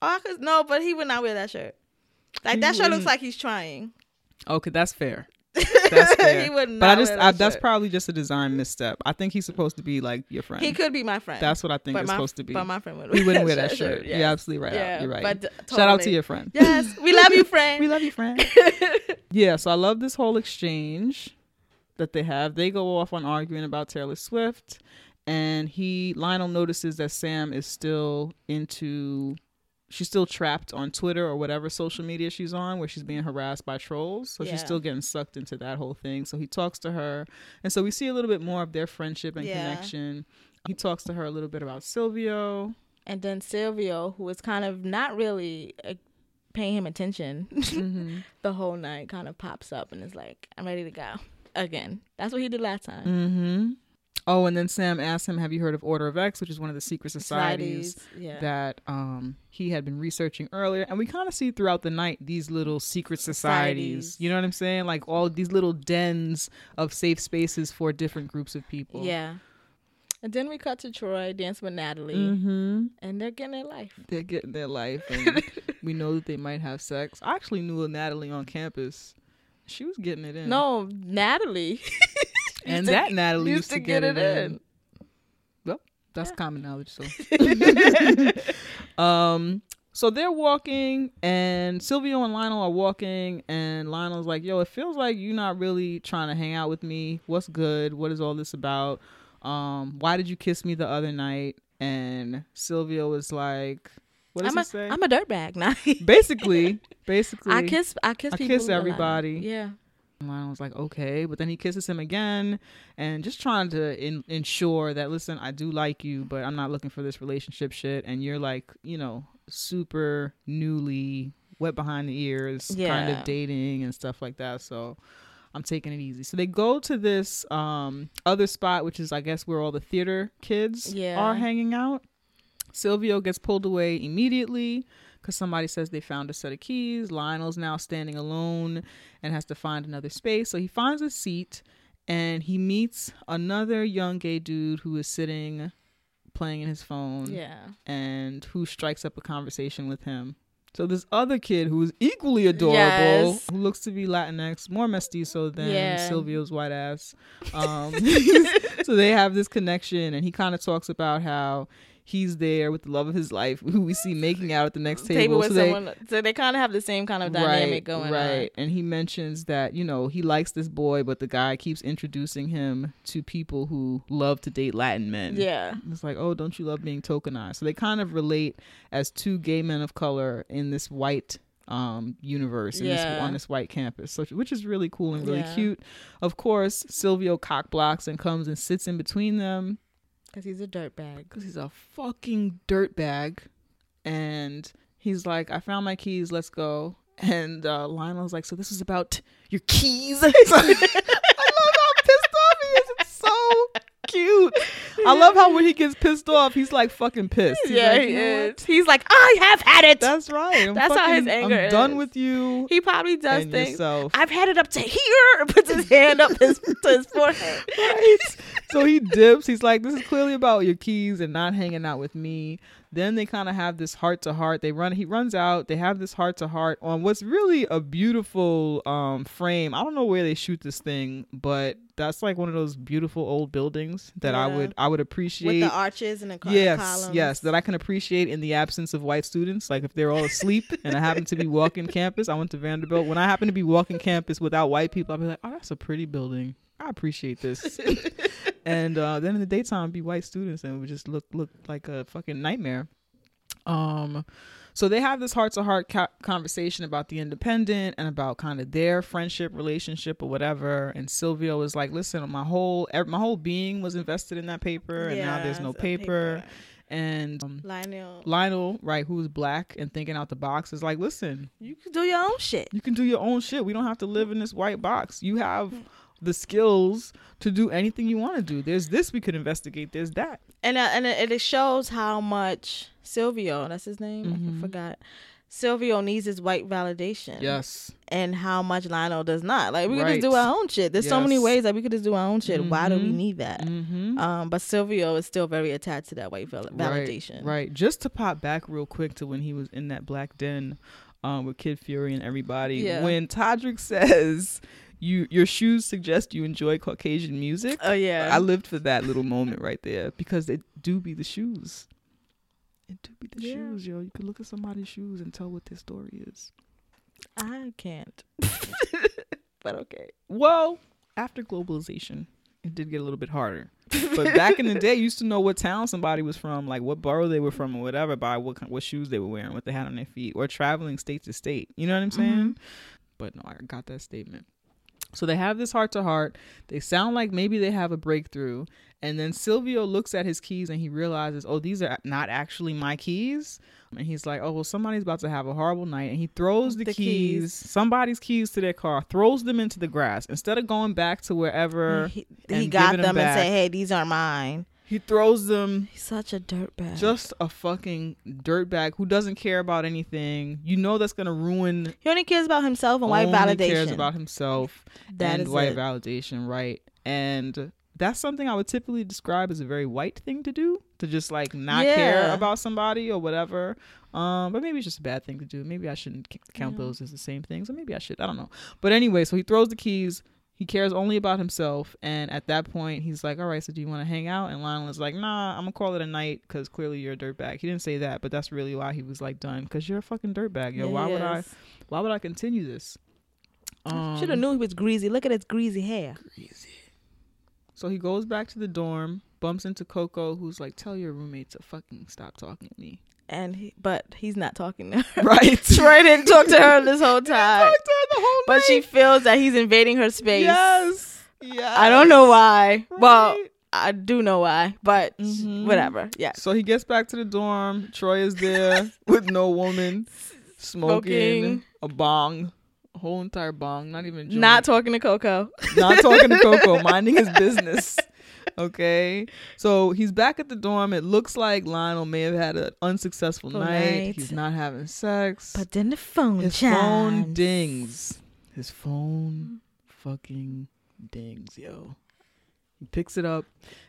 Oh, I could, no, but he would not wear that shirt. Like He that shirt looks wouldn't. like he's trying. Okay, that's fair. That's fair. he would not. but I just, I, that that's probably just a design misstep. I think he's supposed to be like your friend. he could be my friend. That's what I think but it's my, supposed to be. But my friend would. He wouldn't wear that shirt. yes. You're absolutely right. Yeah, You're right. But Shout out to your friend. Yes, we love you, friend. we love you, friend. yeah, so I love this whole exchange that they have. They go off on arguing about Taylor Swift, and he Lionel notices that Sam is still into. She's still trapped on Twitter or whatever social media she's on, where she's being harassed by trolls. So Yeah. she's still getting sucked into that whole thing. So he talks to her, and so we see a little bit more of their friendship and Yeah. connection. He talks to her a little bit about Silvio. And then Silvio, who was kind of not really uh, paying him attention Mm-hmm. the whole night, kind of pops up and is like, "I'm ready to go again." That's what he did last time. Mm-hmm. Oh, and then Sam asked him, "Have you heard of Order of X, which is one of the secret societies?" yeah. that um he had been researching earlier and we kind of see throughout the night these little secret societies. Societies. you know what i'm saying like all these little dens of safe spaces for different groups of people yeah. And then we cut to Troy dancing with Natalie, mm-hmm and they're getting their life. they're getting their life and we know that they might have sex i actually knew a natalie on campus she was getting it in No, Natalie. and to- that natalie used, to, get, it in, well that's common knowledge so um so they're walking and Silvio and Lionel are walking and Lionel's like, "Yo, it feels like you're not really trying to hang out with me. What's good? What is all this about? Um, why did you kiss me the other night?" And Silvio was like, "What does I'm he a, say?" I'm a dirtbag. Now. basically, basically, I kiss. I kiss. I people kiss everybody. Yeah. And Lionel was like, okay, but then he kisses him again, and just trying to in- ensure that, listen, I do like you, but I'm not looking for this relationship shit. And you're like, you know, super newly wet behind the ears, kind of dating and stuff like that. So I'm taking it easy. So they go to this um, other spot, which is, I guess, where all the theater kids Yeah. are hanging out. Silvio gets pulled away immediately because somebody says they found a set of keys. Lionel's now standing alone and has to find another space. So he finds a seat and he meets another young gay dude who is sitting playing in his phone Yeah. and who strikes up a conversation with him. So this other kid who is equally adorable, Yes. who looks to be Latinx, more mestizo than Yeah. Silvio's white ass. Um, so they have this connection, and he kind of talks about how he's there with the love of his life, who we see making out at the next table. Table with so they, so they kind of have the same kind of dynamic right, going right. And he mentions that you know he likes this boy, but the guy keeps introducing him to people who love to date Latin men. Yeah. It's like, oh, don't you love being tokenized? So they kind of relate as two gay men of color in this white um universe in this, on this white campus so which is really cool and really Yeah. cute of course silvio cock blocks and comes and sits in between them Because he's a dirtbag. because he's a fucking dirtbag and he's like i found my keys let's go And uh, Lionel's like, so this is about your keys. I love how pissed off he is. It's so cute. I love how when he gets pissed off, he's like fucking pissed. He's yeah, like, he "You know what? is. He's like, I have had it. That's right. I'm That's how his fucking- anger I'm done with you he probably does things. yourself. I've had it up to here. Puts his hand up his to his forehead. right? So he dips. He's like, "This is clearly about your keys and not hanging out with me." Then they kind of have this heart to heart. They run. He runs out. They have this heart to heart on what's really a beautiful um, frame. I don't know where they shoot this thing, but that's like one of those beautiful old buildings that I would I would With appreciate. the arches and the Yes, columns. yes, that I can appreciate in the absence of white students. Like if they're all asleep and I happen to be walking campus, I went to Vanderbilt. When I happen to be walking campus without white people, I'll be like, oh, that's a pretty building. I appreciate this. and uh, then in the daytime, be white students and it would just look look like a fucking nightmare. Um, so they have this heart to heart conversation about the independent and about kind of their friendship relationship or whatever. And Silvio was like, "Listen, my whole my whole being was invested in that paper, and now there's no a paper." And um, Lionel, Lionel, right, who's black and thinking out the box, is like, "Listen, you can do your own shit. you can do your own shit. We don't have to live in this white box. You have." The skills to do anything you want to do. There's this we could investigate. There's that. and uh, and it, shows how much Silvio, that's his name, Mhm. I forgot. Silvio needs his white validation. Yes. And how much Lionel does not. Like we could just do our own shit. There's so many ways that we could just do our own shit. Why do we Mhm. need that? Mm-hmm. Um, but Silvio is still very attached to that white val- validation. Right, right. Just to pop back real quick to when he was in that black den um, with Kid Fury and everybody. Yeah. When Todrick says you your shoes suggest you enjoy Caucasian music. Oh yeah. I lived for that little moment right there because it do be the shoes. It do be the Yeah. shoes, yo. You could look at somebody's shoes and tell what their story is. I can't. but okay. Well, after globalization, it did get a little bit harder. But back in the day, you used to know what town somebody was from, like what borough they were from, or whatever, by what what shoes they were wearing, what they had on their feet, or traveling state to state. You know what I'm mm-hmm. saying? But no, I got that statement. So they have this heart to heart. They sound like maybe they have a breakthrough, and then Silvio looks at his keys and he realizes, oh, these are not actually my keys. And he's like, oh, well, somebody's about to have a horrible night. And he throws the, The keys, keys. somebody's keys to their car, throws them into the grass. Instead of going back to wherever he, he got giving 'em them and say, "Hey, these aren't mine." He throws them He's such a dirtbag. just a fucking dirtbag who doesn't care about anything. You know that's gonna ruin he only cares about himself and white only validation. cares about himself That and white it. validation, right? And that's something I would typically describe as a very white thing to do, to just like not care about somebody or whatever. Um, but maybe it's just a bad thing to do. Maybe I shouldn't count Yeah. those as the same things, or maybe I should. I don't know. But anyway, so he throws the keys. He cares only about himself, and at that point, he's like, "All right, so do you want to hang out?" And Lionel is like, "Nah, I'm gonna call it a night because clearly you're a dirtbag." He didn't say that, but that's really why he was like done because you're a fucking dirtbag, yo. Yeah, why he would I? Why would I continue this? Um, Should have knew he was greasy. Look at his greasy hair. Greasy. So he goes back to the dorm, bumps into Coco, who's like, "Tell your roommate to fucking stop talking to me." And he, but he's not talking to her. Right. Troy didn't talk to her this whole time. Talked to her the whole But she feels that he's invading her space. Yes. Yeah. I don't know why. Well, I do know why, but Mhm. whatever. Yeah. So he gets back to the dorm. Troy is there with no woman, smoking, Smoking. a bong, a whole entire bong, not even joint. Not talking to Coco. not talking to Coco, minding his business. Okay, so he's back at the dorm. It looks like Lionel may have had an unsuccessful night. night. He's not having sex. But then the phone his phone dings. His phone fucking dings, yo. He picks it up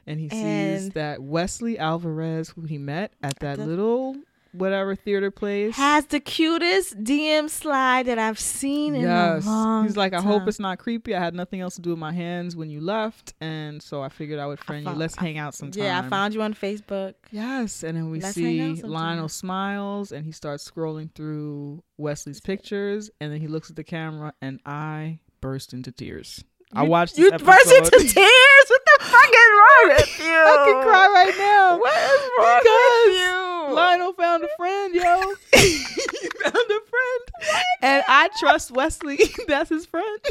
and he sees that Wesley Alvarez, who he met at that little whatever theater place. Has the cutest DM slide that I've seen in Yes. a long He's like, I hope it's not creepy. I had nothing else to do with my hands when you left. And so I figured I would friend you. found- Let's I- hang out sometime. Yeah, I found you on Facebook. Yes. And then we Let's see. Lionel smiles and he starts scrolling through Wesley's pictures. And then he looks at the camera and I burst into tears. I You- watched You this burst into tears. What the fuck is wrong with you? I can cry right now. What is wrong Because with you? Lionel found a friend, yo. he found a friend. And I trust Wesley. That's his friend.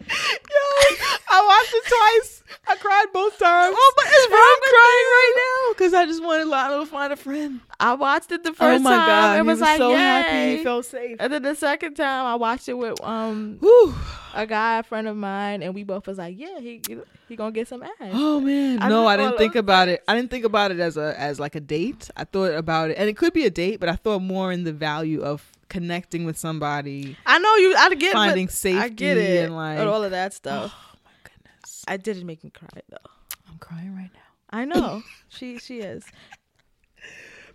yo, I watched it twice. I cried both times. Oh, but it's wrong I'm crying right now because I just wanted Lionel to find a friend. I watched it the first oh my time. god, it was, was like so Yay. happy. He felt safe. and then the second time I watched it with um Whew. a guy, a friend of mine, and we both was like, yeah, he he gonna get some ass. Oh man, I no, I didn't think was about it. I didn't think about it as a as like a date. I thought about it, and it could be a date, but I thought more in the value of connecting with somebody, I know you. I get finding it. safety, but I get it. and like, and all of that stuff. oh my goodness, I didn't make me cry though. I'm crying right now. I know she she is.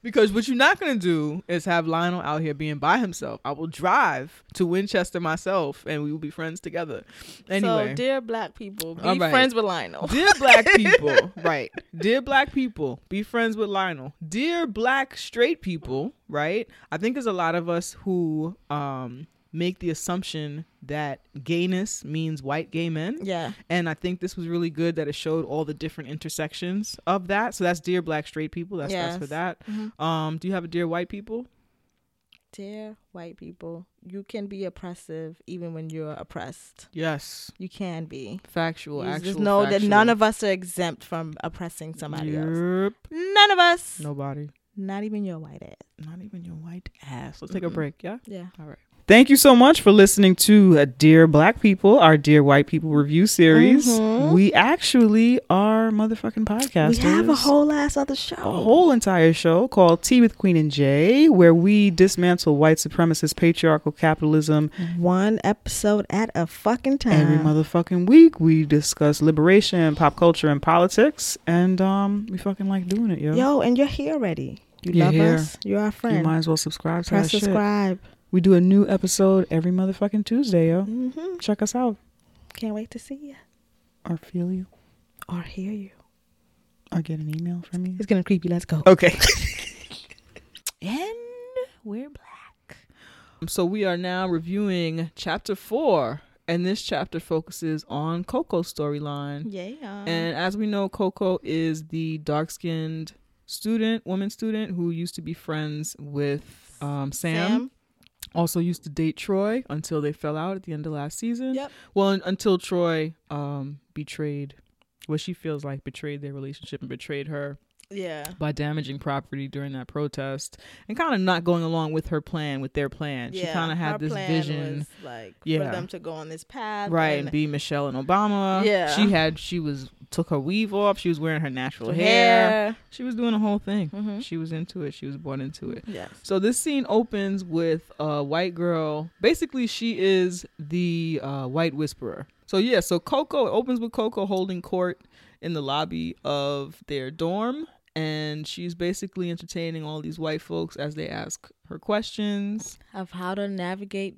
Because what you're not gonna do is have Lionel out here being by himself. I will drive to Winchester myself, and we will be friends together. Anyway, So, dear black people, be right. friends with Lionel. Dear black people, right? Dear black people, be friends with Lionel. Dear black straight people, right? I think there's a lot of us who um make the assumption that gayness means white gay men. Yeah. And I think this was really good that it showed all the different intersections of that. So that's dear black straight people. That's that's for Yes. that. Mhm. Um, do you have a dear white people? Dear white people, you can be oppressive even when you're oppressed. Yes. You can be. Factual. You actual. just know that none of us are exempt from oppressing somebody else. None of us. Nobody. Not even your white ass. Not even your white ass. Let's take a break. Yeah. Yeah. All right. Thank you so much for listening to uh, Dear Black People, our Dear White People review series. Mhm. We actually are motherfucking podcasters. We have a whole ass other show. a whole entire show called Tea with Queen and Jay, where we dismantle white supremacist patriarchal capitalism. One episode at a fucking time. Every motherfucking week, we discuss liberation, pop culture, and politics, and um, we fucking like doing it, yo. Yo, and you're here already. You You're love here. us. You're our friend. you might as well subscribe to Press that shit. Subscribe. We do a new episode every motherfucking Tuesday, yo. Mm-hmm. Check us out, Can't wait to see you or feel you, or hear you. or get an email from you. It's gonna creepy. Let's go. Okay. and we're black. So we are now reviewing chapter four, and this chapter focuses on Coco's storyline. Yeah. And as we know, Coco is the dark-skinned student, woman student who used to be friends with um, Sam. Also used to date Troy until they fell out at the end of last season. Yep. Well, un- until Troy um, betrayed, what she feels like betrayed their relationship and betrayed her Yeah. by damaging property during that protest and kind of not going along with her plan, with their plan. she kind of had this vision, like Yeah. for them to go on this path, right, and and be Michelle and Obama. Yeah. she had she was took her weave off. She was wearing her natural hair. hair. She was doing the whole thing. Mhm. She was into it. She was born into it. Yes. So this scene opens with a white girl. Basically, she is the uh, white whisperer. So yeah, so Coco it opens with Coco holding court in the lobby of their dorm, and she's basically entertaining all these white folks as they ask her questions. Of how to navigate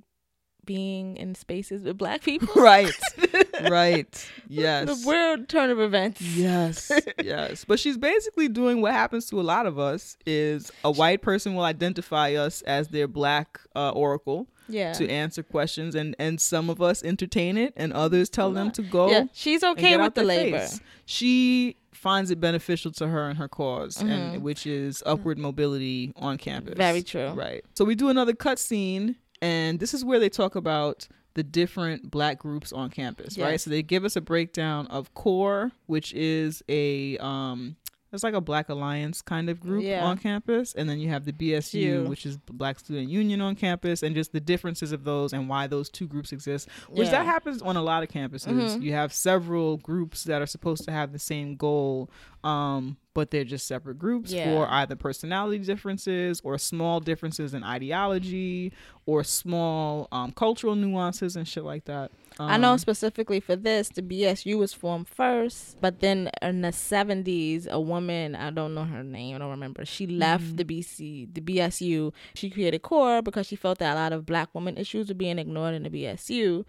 being in spaces with black people. right, right, yes. The weird turn of events. Yes, yes. But she's basically doing what happens to a lot of us is a white person will identify us as their black uh, oracle Yeah. to answer questions and and some of us entertain it and others tell them to go yeah. She's okay with the labor. face. She finds it beneficial to her and her because Mhm. and which is upward mobility on campus. Very true. Right. So we do another cutscene and this is where they talk about the different black groups on campus, right? So they give us a breakdown of core, which is a um it's like a black alliance kind of group Yeah. on campus and then you have the BSU You. which is the Black Student Union on campus and just the differences of those and why those two groups exist which Yeah. that happens on a lot of campuses Mhm. you have several groups that are supposed to have the same goal um but they're just separate groups Yeah. for either personality differences or small differences in ideology or small um, cultural nuances and shit like that I know Um, specifically for this, the BSU was formed first, but then in the seventies, a woman I don't know her name, I don't remember. She left Mhm. the BC, the BSU. She created CORE because she felt that a lot of Black women issues were being ignored in the BSU,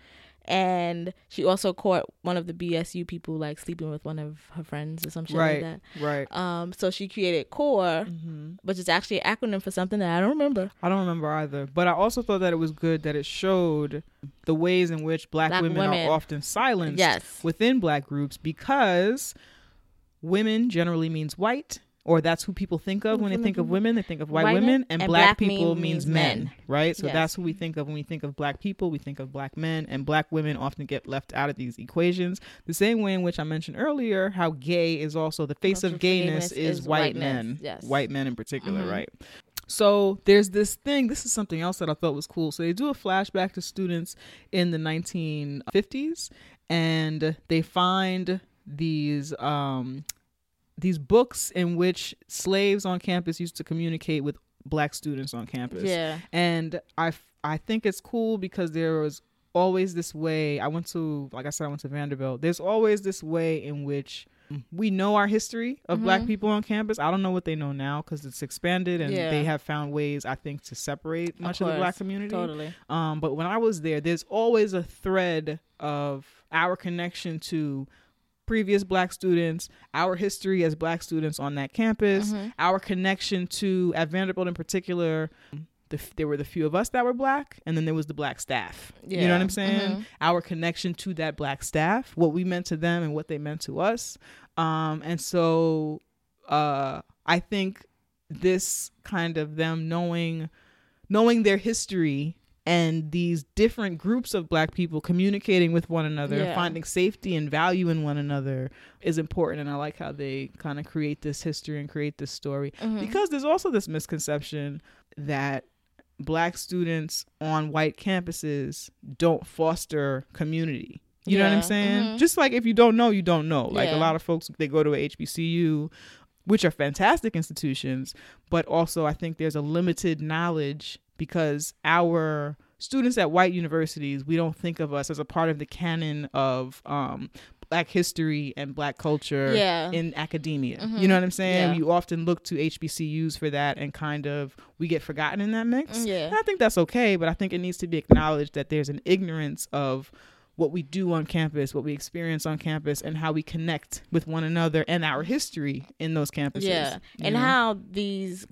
and she also caught one of the BSU people like sleeping with one of her friends or some shit right like that. right. Um, so she created CORE, hmm which is actually an acronym for something that I don't remember. I don't remember either, but I also thought that it was good that it showed the ways in which black, Black women, women. are often silenced Yes. within black groups because women generally means white or that's who people think of when they think of women. They think of white, White women, and, and black, black people mean- means men, men. right? So Yes. that's who we think of when we think of black people. We think of black men, and black women often get left out of these equations. The same way in which I mentioned earlier, how gay is also the face of gayness is, is white whiteness, men, yes. white men in particular, Mhm. right? So there's this thing. This is something else that I thought was cool. So they do a flashback to students in the 1950s, and they find these um, these books in which slaves on campus used to communicate with black students on campus. Yeah. And I f- I think it's cool because there was always this way. I went to like I said I went to Vanderbilt. There's always this way in which we know our history of black Mhm. people on campus. I don't know what they know now because it's expanded and Yeah. they have found ways I think to separate much of, the black community. Totally. Um, but when I was there, there's always a thread of our connection to previous black students, our history as black students on that campus, Mhm. our connection to at Vanderbilt in particular. The, there were the few of us that were black, and then there was the black staff. You know what I'm saying? Mhm. Our connection to that black staff, what we meant to them, and what they meant to us. Um, and so uh, I think this kind of them knowing knowing their history and these different groups of black people communicating with one another Yeah. finding safety and value in one another is important and i like how they kind of create this history and create this story Mhm. because there's also this misconception that black students on white campuses don't foster community you know what i'm Yeah. saying Mhm. just like if you don't know you don't know like a lot of folks they go to a hbcu which are fantastic institutions, but also I think there's a limited knowledge because our students at white universities, we don't think of us as a part of the canon of um, black history and black culture Yeah. in academia. Mhm. You know what I'm saying? Yeah. You often look to HBCUs for that and kind of we get forgotten in that mix. Yeah. And I think that's okay, but I think it needs to be acknowledged that there's an ignorance of what we do on campus, what we experience on campus, and how we connect with one another and our history in those campuses. Yeah. And know? how these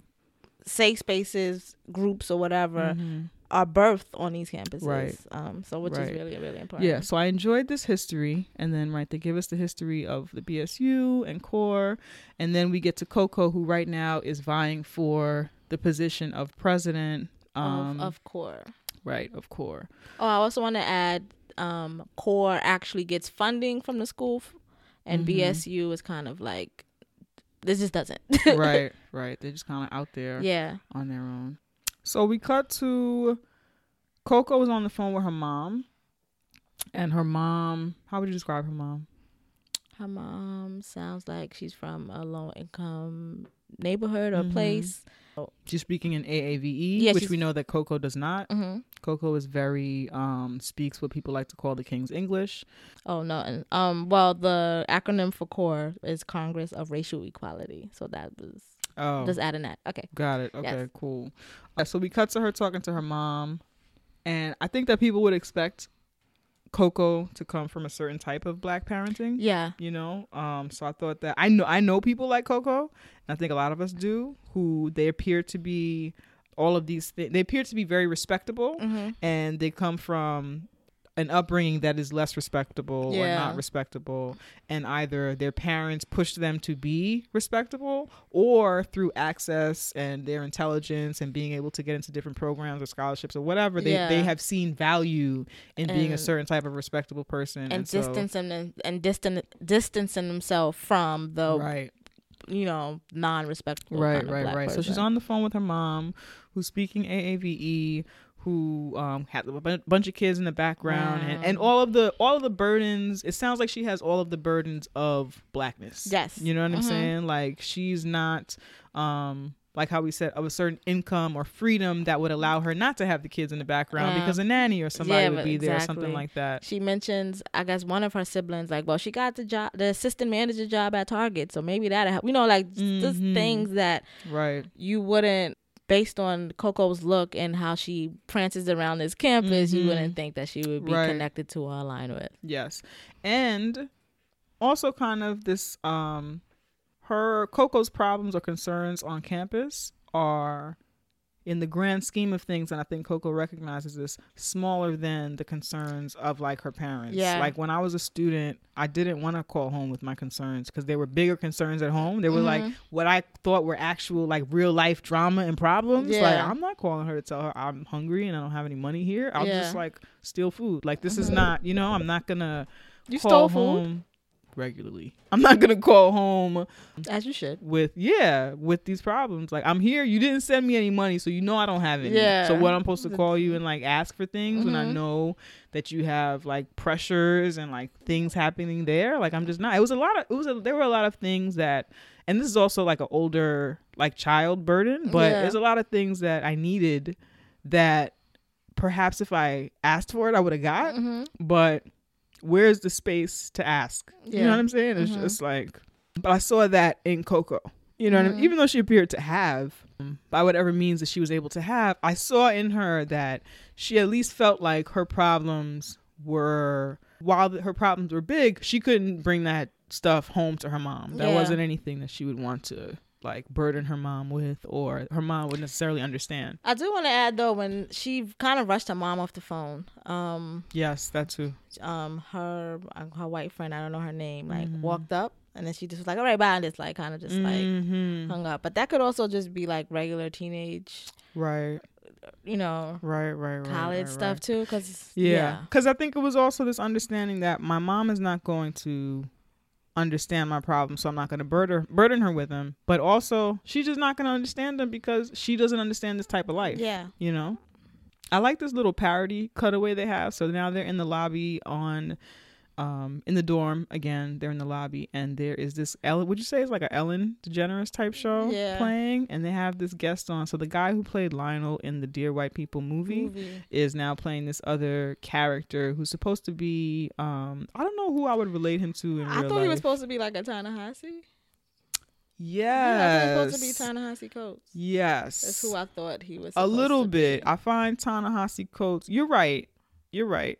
safe spaces, groups, or whatever Mhm. are birthed on these campuses. Right. Um, so which Right. is really, really important. Yeah, so I enjoyed this history, and then right they give us the history of the BSU and core, and then we get to Coco, who right now is vying for the position of president. Um, of, of core. right of core. Oh, I also want to add, um, core actually gets funding from the school, f- and Mhm. BSU is kind of like this just doesn't. right, right. They're just kind of out there Yeah. on their own. So we cut to Coco was on the phone with her mom, and her mom. How would you describe her mom? Her mom sounds like she's from a low income neighborhood or Mhm. place. She's speaking in AAVE, Yeah, which we know that Coco does not. hmm Coco is very um speaks what people like to call the King's English. Oh no. And, um. Well, the acronym for CORE is Congress of Racial Equality. So that was Oh, just adding that. Okay. got it. Okay, Yes. cool. Uh, so we cut to her talking to her mom, and I think that people would expect Coco to come from a certain type of black parenting. Yeah. you know um so i thought that i know i know people like coco and i think a lot of us do who they appear to be all of these things they appear to be very respectable hmm and they come from an upbringing that is less respectable or not respectable and either their parents pushed them to be respectable or through access and their intelligence and being able to get into different programs or scholarships or whatever they, they have seen value in being a certain type of respectable person. And, and, distancing and, and distan- distancing himself from the right. you know non-respectful right kind of right black right. So she's on the phone with her mom who's speaking aave who um had a bunch of kids in the background and, and all of the all of the burdens it sounds like she has all of the burdens of blackness. Yes. you know what i'm Mhm. saying? Like she's not um like how we said of a certain income or freedom that would allow her not to have the kids in the background because a nanny or somebody Yeah, would be there or something like that. She mentions i guess one of her siblings like well she got the job the assistant manager job at target so maybe that'll help you know like just Mhm. things that right. you wouldn't based on coco's look and how she prances around this campus Mhm. you wouldn't think that she would be Right. connected to or aligned with Yes. And also kind of this um her Coco's problems or concerns on campus are in the grand scheme of things, and I think Coco recognizes this, smaller than the concerns of like her parents. Yeah. Like when I was a student, I didn't want to call home with my concerns because there were bigger concerns at home. They were like Mhm. what I thought were actual like real life drama and problems. Yeah. Like I'm not calling her to tell her I'm hungry and I don't have any money here. I'll Yeah. just like steal food. Like this is Mhm. not, you know, I'm not gonna You call stole food, home regularly. I'm not gonna call home as you should. with yeah with these problems. Like I'm here. You didn't send me any money, so you know I don't have any. Yeah. So what I'm supposed to call you and like ask for things when I Mhm. know that you have like pressures and like things happening there. Like I'm just not. It was a lot of. It was a, there were a lot of things that. And this is also like an older like child burden, but Yeah. there's a lot of things that I needed that perhaps if I asked for it I would have got hmm but where's the space to ask? You know what I'm saying? It's Mhm. just like, but I saw that in Coco. You know what I mean? Even though she appeared to have, by whatever means that she was able to have, I saw in her that she at least felt like her problems were, while her problems were big, she couldn't bring that stuff home to her mom. That Yeah. wasn't anything that she would want to like burden her mom with or her mom would necessarily understand. I do want to add though, when she kind of rushed her mom off the phone, um, Yes, that too. um, her her white friend, I don't know her name, like Mhm. walked up and then she just was like, "All right, bye," and just like kind of just like Mhm. hung up. But that could also just be like regular teenage, right, you know, right, right, right. college right, stuff right. too. Because Yeah, because I think it was also this understanding that my mom is not going to understand my problem, so I'm not going to burden burden her with them. But also, she's just not going to understand them because she doesn't understand this type of life. yeah, you know. I like this little parody cutaway they have. So now they're in the lobby on, um, in the dorm again. They're in the lobby, and there is this Ellen. Would you say it's like a Ellen DeGeneres type show Yeah. playing? And they have this guest on. So the guy who played Lionel in the Dear White People movie movie. is now playing this other character who's supposed to be um I don't know who I would relate him to in I thought life. he was supposed to be like a Ta-Nehisi. yes. Yeah, I thought he was supposed to be Ta-Nehisi Coates. yes. That's who I thought he was. a little bit. I find Ta-Nehisi Coates. You're right. You're right.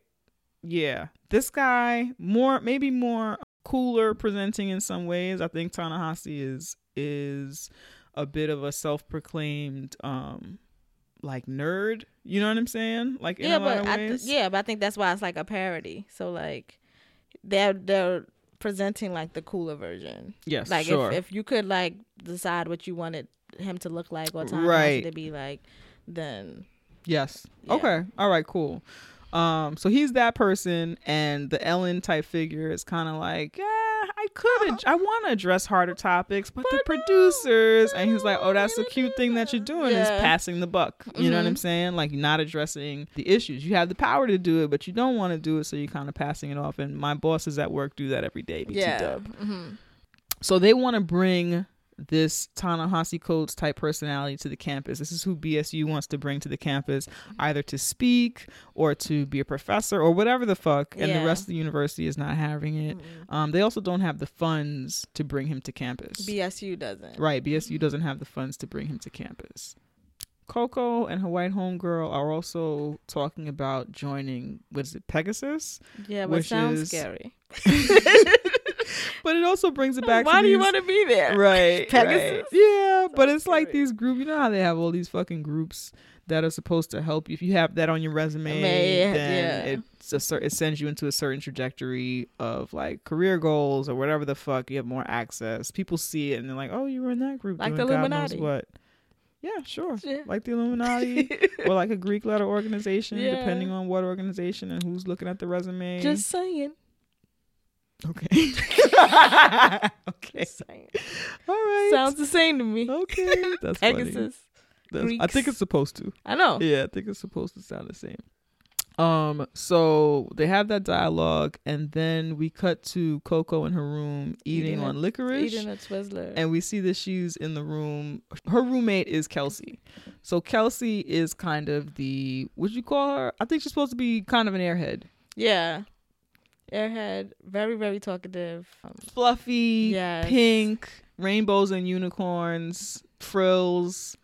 Yeah. This guy more maybe more cooler presenting in some ways. I think Ta-Nehisi is is a bit of a self-proclaimed um like nerd. You know what I'm saying? Like in yeah, but th- yeah, but I think that's why it's like a parody. So like, they're they're presenting like the cooler version. Yes, Like sure. if if you could like decide what you wanted him to look like or time Right. to be like, then Yes. Yeah. Okay. All right. Cool. Um. So he's that person, and the Ellen type figure is kind of like, yeah, I could, ad- I want to address harder topics, but, the But no, producers, I and he's like, oh, that's a wanna cute thing that you're that." doing is passing the buck. You know what I'm Mhm. saying? Like not addressing the issues. You have the power to do it, but you don't want to do it, so you're kind of passing it off. And my bosses at work do that every day. BT yeah. dub. hmm So they want to bring this Ta-Nehisi Coates type personality to the campus. This is who BSU wants to bring to the campus, either to speak or to be a professor or whatever the fuck. And the rest of the university is not having it. Um, they also don't have the funds to bring him to campus. BSU doesn't. right, BSU doesn't have the funds to bring him to campus. Coco and her white homegirl are also talking about joining. What is it, Pegasus? Yeah, but Which sounds is- scary. But it also brings it back. To Why do you want to be there? right Pegasus? right. yeah but it's like these groups you know how they have all these fucking groups that are supposed to help you if you have that on your resume May- then yeah. it's a cer- it sends you into a certain trajectory of like career goals or whatever the fuck you have more access people see it and they're like oh you were in that group Like the Illuminati. what yeah sure Yeah. like the illuminati or like a greek letter organization Yeah. depending on what organization and who's looking at the resume Just saying. Okay okay all right Sounds the same to me. okay that's funny. Pegasus. I think it's supposed to. I know. Yeah, I think it's supposed to sound the same. Um, so they have that dialogue, and then we cut to Coco in her room eating, Eating a- on licorice, Eating a Twizzler. and we see that she's in the room. Her roommate is Kelsey. So Kelsey is kind of the what would you call her? I think she's supposed to be kind of an airhead, yeah. Airhead. Very, very talkative. Um, fluffy, Yes. pink, rainbows and unicorns, frills.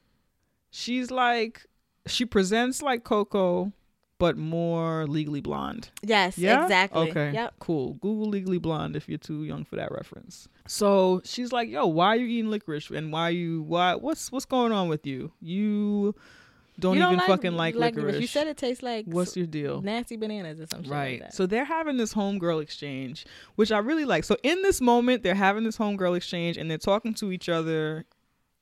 She's like she presents like Coco, but more legally blonde. yes, Yeah? exactly. Okay. Yep. Cool. Google legally blonde if you're too young for that reference. So she's like, "Yo, why are you eating licorice? And why you why what's what's going on with you? You don't You even like, fucking like, like licorice. You said it tastes like What's your deal? nasty bananas or something Right. like that. So they're having this homegirl exchange, which I really like. So in this moment, they're having this homegirl exchange and they're talking to each other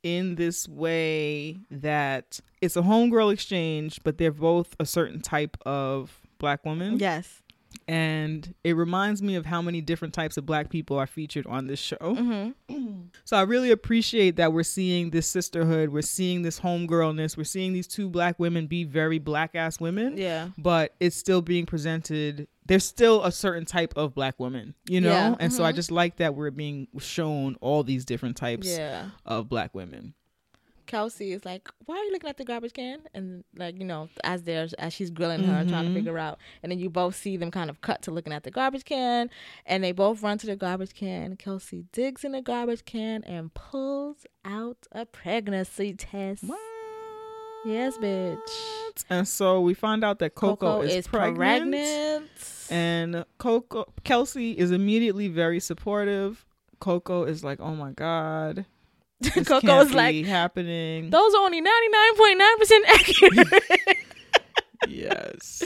in this way that it's a homegirl exchange, but they're both a certain type of black woman. yes. And it reminds me of how many different types of black people are featured on this show. Mm-hmm. So I really appreciate that we're seeing this sisterhood, we're seeing this homegirlness, we're seeing these two black women be very black ass women Yeah. but it's still being presented there's still a certain type of black woman you know Yeah, and so i mhm. just like that we're being shown all these different types Yeah. of black women Kelsey is like, "Why are you looking at the garbage can?" And like, you know, as there's as she's grilling her, trying to Mhm. figure out, and then you both see them kind of cut to looking at the garbage can, and they both run to the garbage can. Kelsey digs in the garbage can and pulls out a pregnancy test. Yes, bitch. and so we find out that coco, is, pregnant, pregnant. and coco kelsey is immediately very supportive coco is like oh my god this Coco's can't like, happening those are only ninety nine point nine percent accurate. yes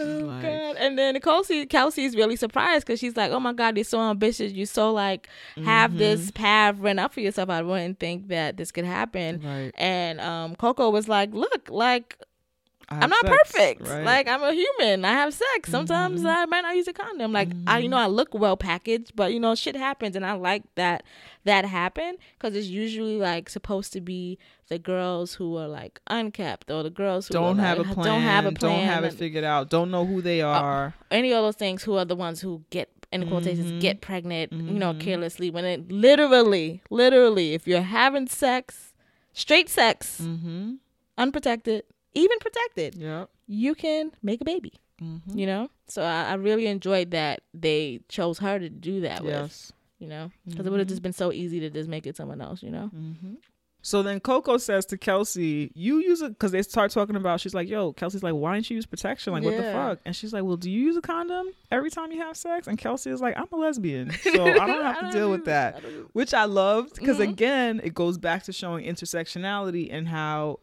Oh like, God! And then Kelsey, Kelsey is really surprised because she's like, "Oh my God, you're so ambitious. You so like have Mm-hmm. this path run up for yourself. I wouldn't think that this could happen." right And um, Coco was like, "Look, like I'm not sex, perfect. right? Like I'm a human. I have sex. Sometimes Mhm. I might not use a condom. Like I, you know, I look well packaged, but you know, shit happens, and I like that that happened because it's usually like supposed to be the girls who are like unkept or the girls who don't are, have a plan don't have a plan, don't have it figured out don't know who they are any of those things who are the ones who get in quotations Mhm. get pregnant you know Mhm. carelessly when it literally literally if you're having sex straight sex mm-hmm unprotected even protected yep you can make a baby mm-hmm. you know so I, I really enjoyed that they chose her to do that with yes you know because it would have just been so easy to just make it someone else you know Mm-hmm. So then Coco says to Kelsey, "You use it because they start talking about." She's like, "Yo, Kelsey's like, why didn't you use protection? Like, what the fuck?" And she's like, "Well, do you use a condom every time you have sex?" And Kelsey is like, "I'm a lesbian, so I don't have to don't deal with that." I Which I loved because Mhm. again, it goes back to showing intersectionality and how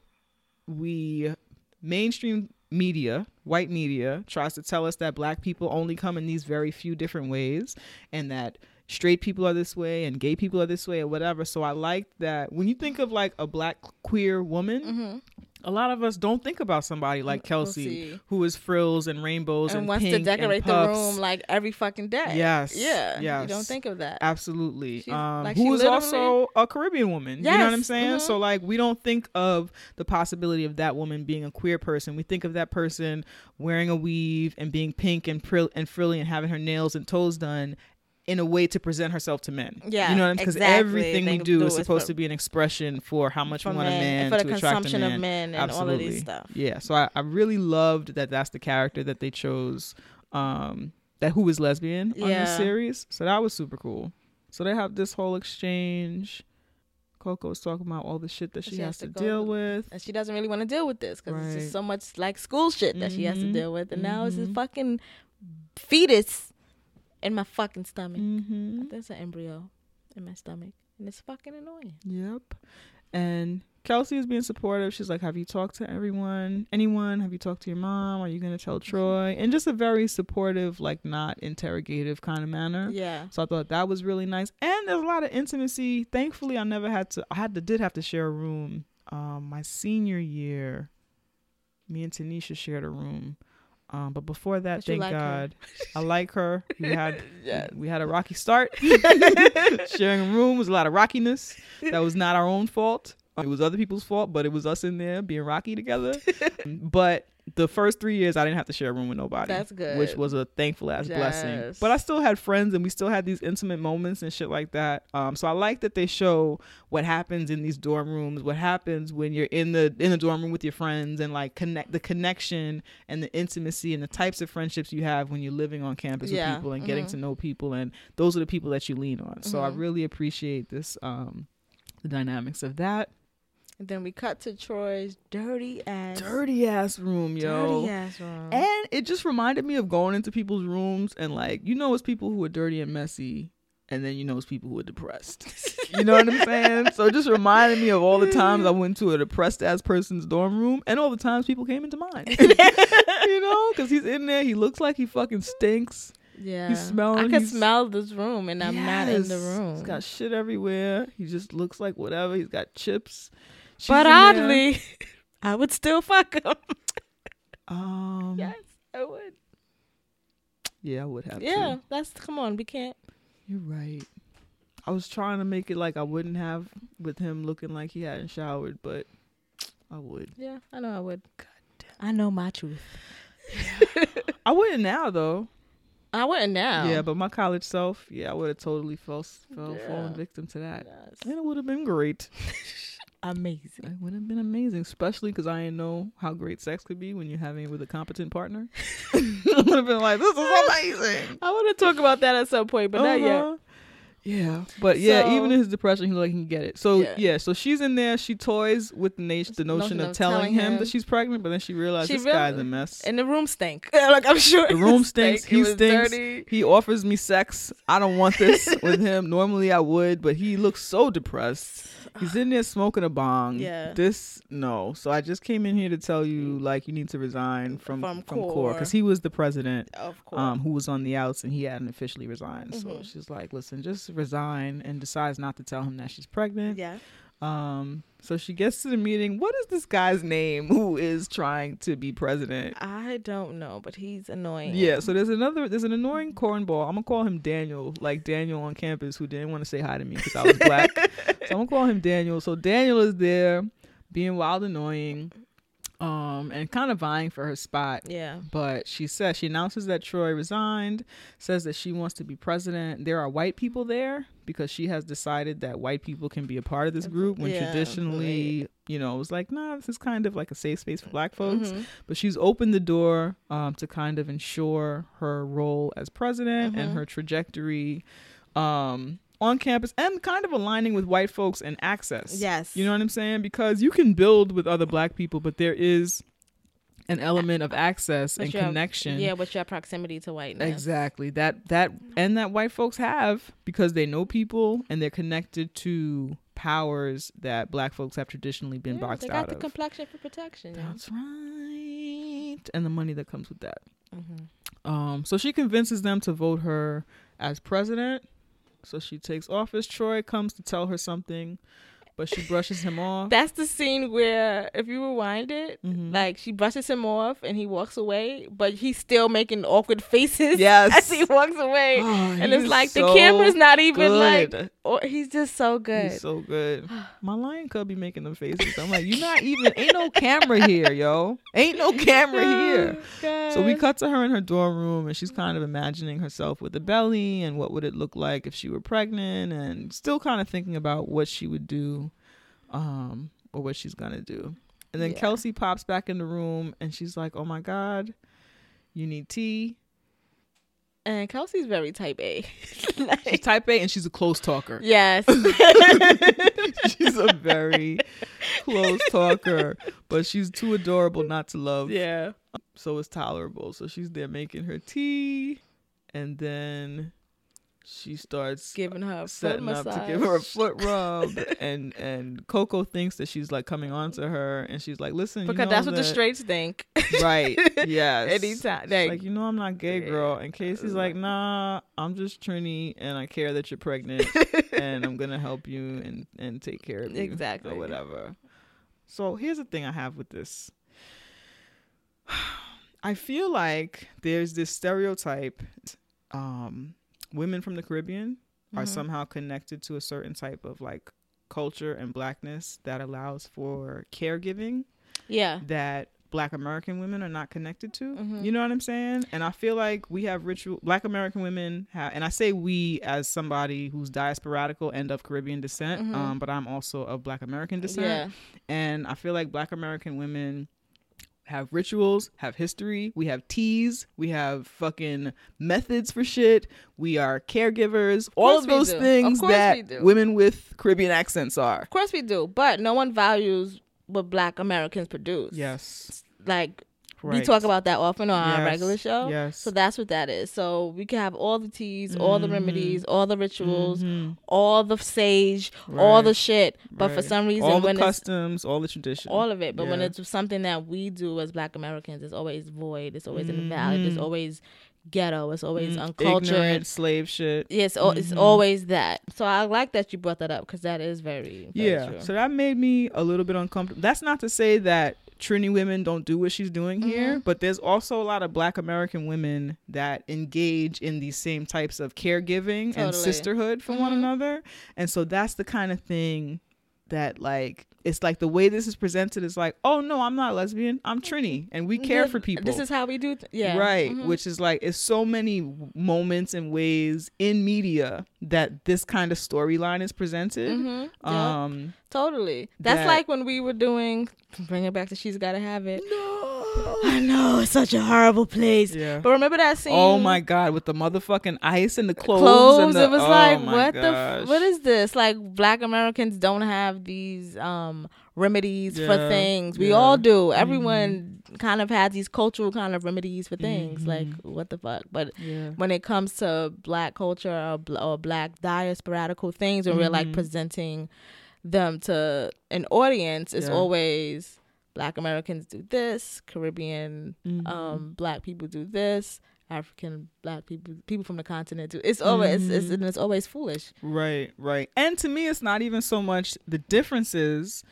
we mainstream media, white media, tries to tell us that black people only come in these very few different ways and that straight people are this way and gay people are this way or whatever. So I like that when you think of like a black queer woman, Mhm. A lot of us don't think about somebody like Kelsey Kelsey. who is frills and rainbows and, and wants to decorate the room like every fucking day Yes, yeah you don't think of that Absolutely. She's- Um, like, who she is also a Caribbean woman. You know what I'm Yes, saying? mhm. So like we don't think of the possibility of that woman being a queer person. We think of that person wearing a weave and being pink and prill- and frilly and having her nails and toes done in a way to present herself to men. Yeah, you know what I mean? Because exactly. everything we do do is supposed for- to be an expression for how much for we want a men, man and for the to attract a consumption man. of men and all of these stuff. Yeah, so I, I really loved that that's the character that they chose, um, that who is lesbian on Yeah. this series. So that was super cool. So they have this whole exchange. Coco's talking about all the shit that she, has, to, go deal with. And she doesn't really want to deal with this because it's just so much like school shit that she has to Mhm. deal with. And now it's this Mhm. fucking fetus in my fucking stomach. Mm-hmm. There's an embryo in my stomach. And it's fucking annoying. Yep. And Kelsey is being supportive. She's like, Have you talked to everyone? Anyone? Have you talked to your mom? Are you going to tell Troy? And just a very supportive, like not interrogative kind of manner. Yeah. So I thought that was really nice. And there's a lot of intimacy. Thankfully, I never had to, I had to, did have to share a room. Um, my senior year, me and Tanisha shared a room. Um, but before that, But thank like. God, I like her. We had Yes. we had a rocky start. Sharing a room was a lot of rockiness. That was not our own fault. It was other people's fault, but it was us in there being rocky together. but the first three years, I didn't have to share a room with nobody. That's good. Which was a thankful ass blessing. But I still had friends, and we still had these intimate moments and shit like that. Um, so I like that they show what happens in these dorm rooms, what happens when you're in the in the dorm room with your friends, and like connect the connection and the intimacy and the types of friendships you have when you're living on campus Yeah. with people and getting Mhm. to know people, and those are the people that you lean on. So I Mhm. really appreciate this, um, the dynamics of that. And then we cut to Troy's dirty ass. Dirty ass room, yo. Dirty ass room. And it just reminded me of going into people's rooms and like you know it's people who are dirty and messy and then you know it's people who are depressed. you know what I'm saying? So it just reminded me of all the times I went to a depressed ass person's dorm room, and all the times people came into mine. you know, because he's in there, he looks like he fucking stinks. Yeah. He's smelling. I can smell this room and I'm not in the room. He's got shit everywhere. He just looks like whatever. He's got chips. She's but in there. oddly, I would still fuck him. um, yes, I would. yeah, I would have. to. Yeah, that's come on. We can't. You're right. I was trying to make it like I wouldn't have with him looking like he hadn't showered, but I would. Yeah, I know I would. I know my truth. I wouldn't now though. I wouldn't now. Yeah, but my college self, yeah, I would have totally fell, fell Yeah. fallen victim to that. Yes. And it would have been great. amazing. It would have been amazing, especially because I didn't know how great sex could be when you're having it with a competent partner. I would have been like, this is amazing. I want to talk about that at some point, but not yet. Uh-huh. Yeah, but yeah, So- even in his depression, he like he can get it. So Yeah. yeah. so she's in there. She toys with the, nation, the notion of, telling, him, that she's pregnant, but then she realizes She this guy's a mess. And the room stank. like I'm sure The room stinks. stank. He stinks. Dirty. He offers me sex. I don't want this with him. Normally I would, but he looks so depressed. He's in there smoking a bong. Yeah. This no. So I just came in here to tell you like you need to resign from From from, core Core. because he was the president. Of course. Um, who was on the outs and he hadn't officially resigned. So Mhm. she's like, "Listen, just resign," and decides not to tell him that she's pregnant. yeah. Um, so she gets to the meeting. What is this guy's name who is trying to be president? I don't know, but he's annoying. Yeah, so there's another there's an annoying cornball. I'm gonna call him Daniel, like Daniel on campus who didn't want to say hi to me because I was black. so I'm gonna call him Daniel. So Daniel is there being wild annoying, um, and kind of vying for her spot. Yeah. But she says she announces that Troy resigned, says that she wants to be president. There are white people there because she has decided that white people can be a part of this group when Yeah, traditionally, you know, it was like, nah, this is kind of like a safe space for black folks Mhm. but she's opened the door um, to kind of ensure her role as president and Mhm. her trajectory um, on campus and kind of aligning with white folks and access. Yes. You know what I'm saying? Because you can build with other black people, but there is an element of access and you have- connection. Yeah, with your proximity to whiteness. Exactly. That that and that white folks have because they know people and they're connected to powers that black folks have traditionally been Yeah, boxed they got out the of. complexion for protection. Yeah. That's right. And the money that comes with that. hmm Um, so she convinces them to vote her as president. So she takes office. Troy comes to tell her something, but she brushes him off. That's the scene where, if you rewind it, Mhm. like she brushes him off and he walks away, but he's still making awkward faces Yes. as he walks away. Oh, and it's like the camera's not even like, good. Or he's just so good. He's so good. My lion cub be making them faces. I'm like, you not even ain't no camera here, yo. Ain't no camera here. Oh, So we cut to her in her dorm room, and she's kind of imagining herself with a belly and what would it look like if she were pregnant, and still kind of thinking about what she would do, um, or what she's gonna do. And then Yeah. Kelsey pops back in the room, and she's like, "Oh my god, you need tea." And Kelsey's very type A. She's type A, and she's a close talker. yes. she's a very close talker, but she's too adorable not to love. yeah. so it's tolerable. So she's there making her tea, and then she starts Giving her a foot setting up massage. to give her a foot rub, and and Coco thinks that she's like coming on to her, and she's like, "Listen, you Because know that's what the straights think. right? Yes, Anytime. Like, like you know, I'm not gay, girl. And Casey's like, Nah, I'm just Trini, and I care that you're pregnant, and I'm gonna help you and and take care of you, Exactly. or whatever. So here's the thing I have with this. I feel like there's this stereotype um women from the Caribbean are Mhm. somehow connected to a certain type of like culture and blackness that allows for caregiving yeah. that black American women are not connected to. Mhm. You know what I'm saying? And I feel like we have ritual black American women have and I say we as somebody who's diasporatical and of Caribbean descent, Mhm. um, but I'm also of black American descent. Yeah. And I feel like black American women have rituals, have history, we have teas, we have fucking methods for shit, we are caregivers, all of those do. Things we that women with Caribbean accents are. Of course we do. But no one values what black Americans produce. Yes. Like We talk about that often on our regular show. Yes. So that's what that is. So we can have all the teas, all the remedies, all the rituals, Mhm. all the sage, all the shit. But for some reason, all the when it's customs, all the tradition, all of it, but when it's something that we do as Black Americans, it's always void. It's always invalid. It's Mhm. always ghetto. It's always Mm, uncultured. ignorant slave shit. Yes, it's Mhm. always that. So I like that you brought that up because that is very, very Yeah. true. So that made me a little bit uncomfortable. That's not to say that Trini women don't do what she's doing here, Mhm. but there's also a lot of black American women that engage in these same types of caregiving and sisterhood for one Mhm. another. And so that's the kind of thing that like it's like the way this is presented is like, oh no, I'm not lesbian. I'm Trini and we care for people. This is how we do. Th- yeah, Right, Mhm. which is like it's so many moments and ways in media that this kind of storyline is presented. Mhm. Yep. Um totally. That's that- like when we were doing. Bring it back to she's gotta have it. no. I know it's such a horrible place. Yeah. But remember that scene? Oh my god, with the motherfucking ice and the clothes. clothes. and the, it was oh like, what the? gosh. F- what is this? Like, Black Americans don't have these um remedies for things. We yeah. all do. Everyone kind of has these cultural kind of remedies for things. Like, Mhm. what the fuck? But Yeah. when it comes to black culture or, bl- or black diasporatical things, when we're like Mhm. presenting them to an audience, it's Yeah. always black Americans do this, Caribbean Mhm. um black people do this, African black people people from the continent do. It's always it's, Mhm. and it's always foolish. Right, right. And to me, it's not even so much the differences,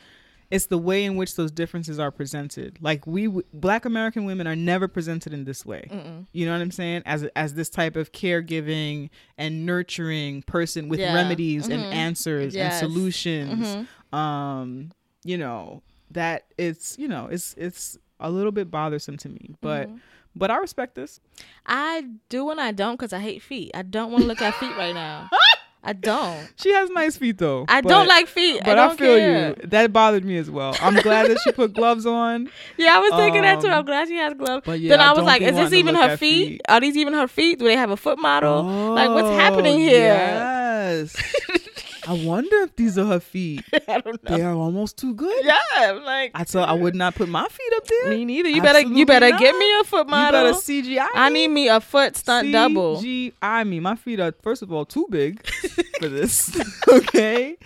it's the way in which those differences are presented. Like, we, w- black American women are never presented in this way. Mm-mm. You know what I'm saying? As as this type of caregiving and nurturing person with Yeah. remedies and Mhm. answers Yes. and solutions. Mhm. Um, you know, that it's, you know, it's it's a little bit bothersome to me. But Mhm. but I respect this. I do and I don't because I hate feet. I don't want to look at feet right now. I don't. She has nice feet though. I but- don't like feet. But I I, feel care. you. That bothered me as well. I'm glad that she put gloves on. Yeah, I was thinking that too. Um, I'm glad she has gloves. But yeah, then I, I was like, is this even her feet? feet. Are these even her feet? Do they have a foot model? Like, what's happening Oh, here? Yes. I wonder if these are her feet. I don't know. They are almost too good. Yeah, I'm like I tell I would not put my feet up there. me neither. You better you better not. get me a foot You model. better CGI. I need me a foot stunt double. CGI me. My feet are first of all too big for this. okay.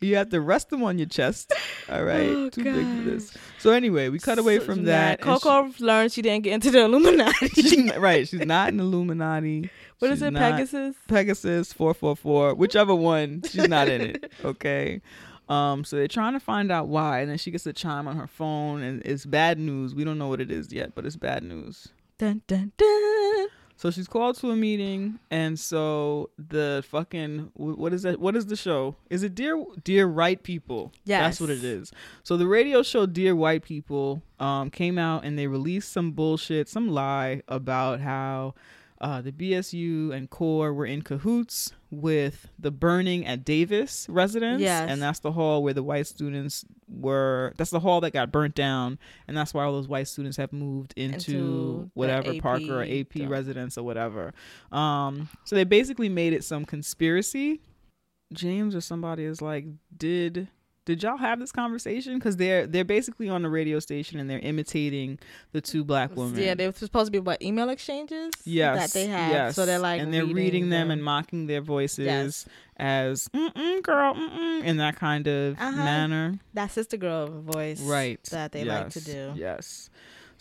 You have to rest them on your chest. All right. Oh, too big for this. So anyway, we cut away So- from that. and she- Coco learned she didn't get into the Illuminati. Right. She's not an Illuminati. What is She's it, Pegasus? Pegasus 444, whichever one. She's not in it. Okay. Um, so they're trying to find out why, and then she gets a chime on her phone, and it's bad news. We don't know what it is yet, but it's bad news. Dun dun dun. So she's called to a meeting, and so the fucking what is that? What is the show? Is it Dear Dear White People? that's what it is. So the radio show Dear White People um, came out and they released some bullshit, some lie about how uh, the BSU and CORE were in cahoots with the burning at Davis residence, Yes. and that's the hall where the white students were. That's the hall that got burnt down, and that's why all those white students have moved into, Into whatever Parker or AP residence or whatever. Um, so they basically made it some conspiracy. James or somebody is like, did did y'all have this conversation? Because they're they're basically on the radio station and they're imitating the two black women. Yeah, they were supposed to be what email exchanges. Yes, that they have. Yes. So they're like, and they're reading, them, and mocking their voices Yes. as "mm girl," mm-mm, in that kind of Uh-huh. manner. that sister girl voice, Right. That they like to do. Yes.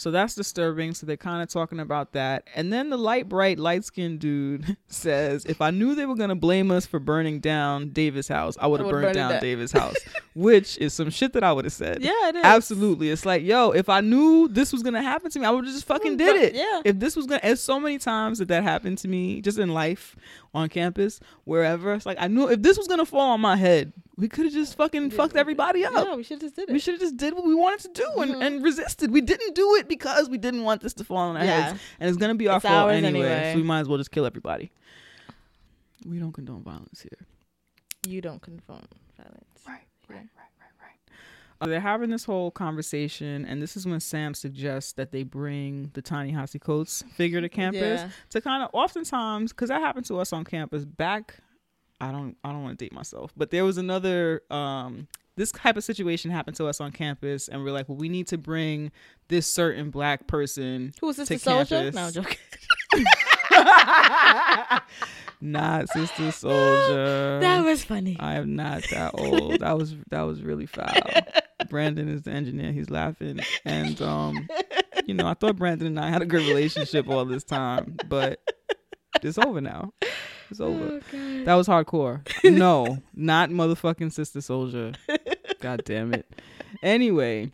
So that's disturbing. So they're kind of talking about that. And then the light, bright, light skinned dude says, If I knew they were going to blame us for burning down Davis' house, I would have burned burned down down." Davis' house, which is some shit that I would have said. Yeah, it is Absolutely. It's like, yo, if I knew this was going to happen to me, I would have just fucking mm, did it. Yeah. If this was going to, there's so many times that that happened to me just in life, on campus, wherever. It's like, I knew if this was to fall on my head, we could have just fucking fucked everybody up. Yeah, we should have just did it. We should have just did what we wanted to do and, Mhm. and resisted. We didn't do it because we didn't want this to fall on our Yeah. heads. And it's gonna be our It's fault anyway, anyway. So we might as well just kill everybody. We don't condone violence here. You don't condone violence. Right, right, right. Uh, they're having this whole conversation, and this is when Sam suggests that they bring the Ta-Nehisi Coates figure to campus Yeah. to kind of oftentimes because that happened to us on campus back. I don't I don't want to date myself, but there was another um this type of situation happened to us on campus, and we're like, well, we need to bring this certain black person. Who was this? to soldier? No, I'm joking. not Sister Souljah. that was funny. I am not that old. That was that was really foul. Brandon is the engineer. He's laughing, and um, you know, I thought Brandon and I had a good relationship all this time, but it's over now. It's over. Oh, That was hardcore. No, not motherfucking Sister Souljah. God damn it. Anyway,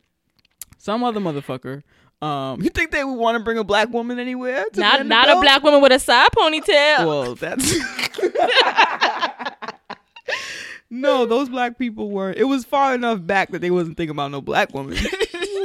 some other motherfucker. Um, you think they would want to bring a black woman anywhere? Not not a black woman with a side ponytail. Well, that's no. Those black people were. It was far enough back that they wasn't thinking about no black woman.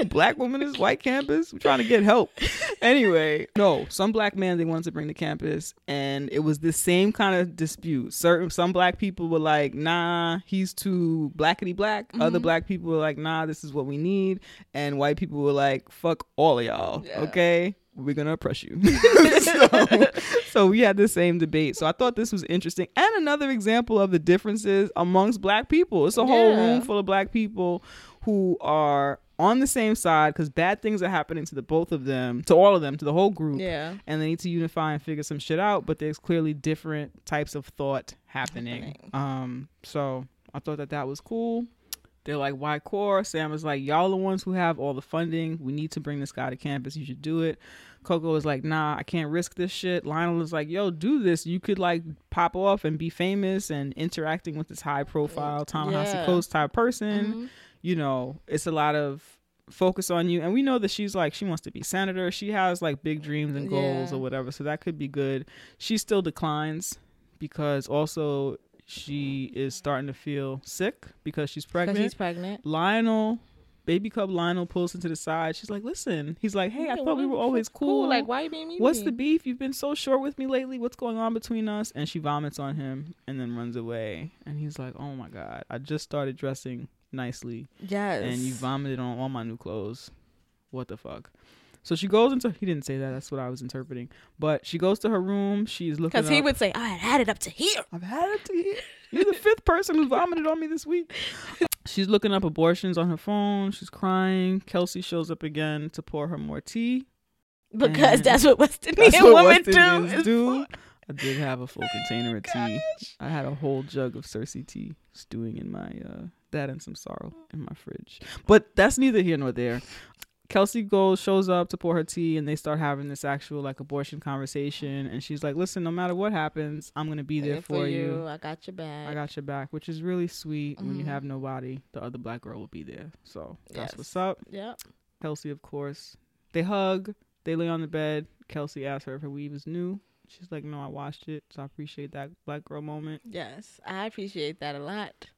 Black woman is white campus. We're trying to get help. Anyway, no. Some black man they wanted to bring to campus, and it was the same kind of dispute. Certain some black people were like, "Nah, he's too blackety black." Other Mm-hmm. black people were like, "Nah, this is what we need," and white people were like, "Fuck all of y'all." Yeah. Okay we're gonna oppress you. so, so we had the same debate. So I thought this was interesting and another example of the differences amongst black people. It's a whole Yeah. room full of black people who are on the same side because bad things are happening to the both of them, to all of them, to the whole group. yeah. And they need to unify and figure some shit out, but there's clearly different types of thought happening. Happening. Um, so I thought that that was cool. They're like, why core? Sam is like, y'all the ones who have all the funding. We need to bring this guy to campus. You should do it. Coco is like, nah, I can't risk this shit. Lionel is like, yo, do this. You could like pop off and be famous and interacting with this high profile Ta-Nehisi Yeah. Coates type person. Mhm. You know, it's a lot of focus on you. And we know that she's like, she wants to be senator. She has like big dreams and goals Yeah. or whatever. So that could be good. She still declines because also she is starting to feel sick because she's pregnant. he's pregnant. Lionel, baby cub Lionel pulls into the side. She's like, listen, he's like, hey, I thought we were always fuck? cool. Like, why you being mean? What's the beef? You've been so short with me lately. What's going on between us? And she vomits on him and then runs away. And he's like, oh my God, I just started dressing nicely Yes. and you vomited on all my new clothes. What the fuck? So she goes into. He didn't say that. That's what I was interpreting. But she goes to her room. She's looking. Because he up- would say, I had had it up to here. I've had it to here. You're the fifth person who vomited on me this week. She's looking up abortions on her phone. She's crying. Kelsey shows up again to pour her more tea. Because And that's what West Indian women West do. Indians do. I did have a full container of tea. I had a whole jug of cerasee tea stewing in my uh that and some sorrow in my fridge. But that's neither here nor there. Kelsey goes shows up to pour her tea and they start having this actual like abortion conversation and she's like, Listen, no matter what happens, I'm gonna be there Here for, you. I got your back. I got your back, which is really sweet. When you Mhm. have nobody, the other black girl will be there. So that's Yes. what's up. Yep. Kelsey, of course. They hug. They lay on the bed. Kelsey asks her if her weave is new. She's like, "No, I washed it." So I appreciate that black girl moment. Yes. I appreciate that a lot.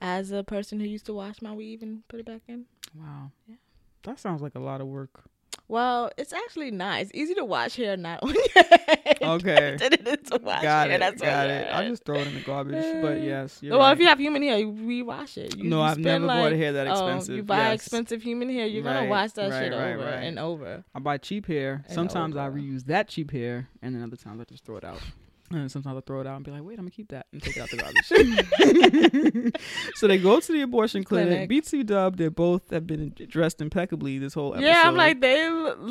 As a person who used to wash my weave and put it back in. Wow. Yeah. That sounds like a lot of work. Well, it's actually nice. Easy to wash hair, not on your head. Okay. Than it is to wash got hair. it. That's got it. I just throw it in the garbage. But yes, well, right. if you have human hair, you rewash it. You, no, you I've never bought like, a hair that oh, expensive. you buy Yes. expensive human hair, you're Right, gonna wash that right, shit over and over. I buy cheap hair. Sometimes I reuse that cheap hair, and then other times I just throw it out. And sometimes I throw it out and be like, wait, I'm gonna keep that and take it out the garbage. so they go to the abortion clinic. Clinic. BT Dub, they both have been dressed impeccably this whole episode. Yeah, I'm like they.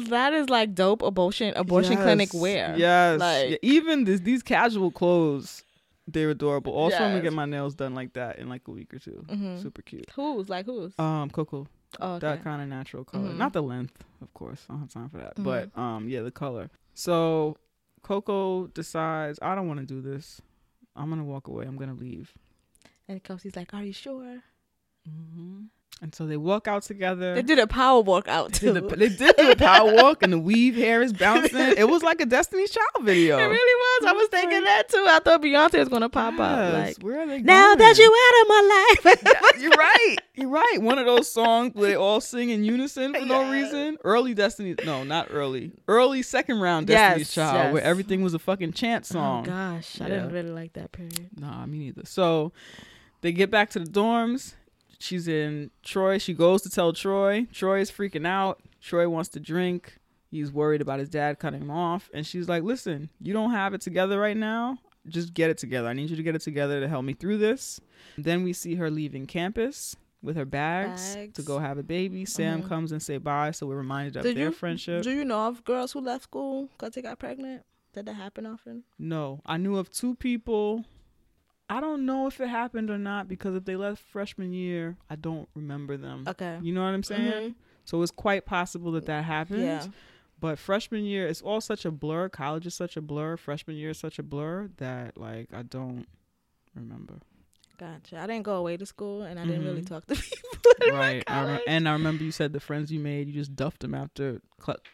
That is like dope abortion abortion clinic wear. Yes. Like- Yeah, even this, these casual clothes, they're adorable. Also, I'm gonna get my nails done like that in like a week or 2 Mhm. Super cute. Who's like who's? Um, Coco, oh, okay. that kind of natural color, Mhm. not the length, of course. I don't have time for that, Mhm. but um, yeah, the color. So Coco decides, I don't want to do this. I'm gonna walk away. I'm gonna leave. and Kelsey's like, "Are you sure?" hmm And so they walk out together. They did a power walk out too. did, the, they did do a power walk, and the weave hair is bouncing. It was like a Destiny's Child video. It really was. I was thinking that too. I thought Beyonce was gonna pop up. Like where are they Going? now that you out of my life. You're right. You're right. One of those songs where they all sing in unison for no Yes. reason. Early Destiny, no, not early. Early second round Destiny's Yes, Child, where everything was a fucking chant oh song. gosh, I didn't really like that period. Nah, me neither. So they get back to the dorms. She's in Troy. She goes to tell Troy. Troy is freaking out. Troy wants to drink. He's worried about his dad cutting him off. And she's like, listen, you don't have it together right now. Just get it together. I need you to get it together to help me through this. Then we see her leaving campus. with her bags, to go have a baby. Sam Mhm. comes and say bye, so we're reminded of Did their you- friendship. Do you know of girls who left school because they got pregnant? Did that happen often? No, I knew of two people. I don't know if it happened or not because if they left freshman year, I don't remember them. Okay. You know what I'm saying? Mm-hmm. So it's quite possible that that happened. Yeah. But freshman year, it's all such a blur. College is such a blur. Freshman year is such a blur that like I don't remember. Gotcha. I didn't go away to school and I didn't really Mhm. talk to people. right. I re- and I remember you said the friends you made, you just duffed them after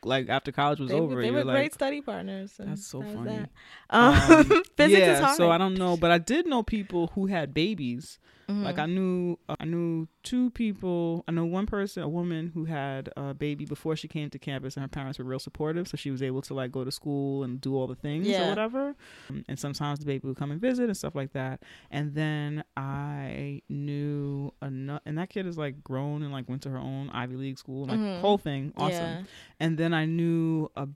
like after college was they, over. they were great like, study partners. and That's so that funny. that. Um, physics yeah, is hard. so I don't know, but I did know people who had babies. Mhm. Like I knew, uh, I knew two people. I know one person, a woman who had a baby before she came to campus, and her parents were real supportive, so she was able to like go to school and do all the things or whatever. Um, And sometimes the baby would come and visit and stuff like that. And then I knew another, and that kid is like grown and like went to her own Ivy League school, like Mhm. whole thing, awesome. Yeah. And then I knew a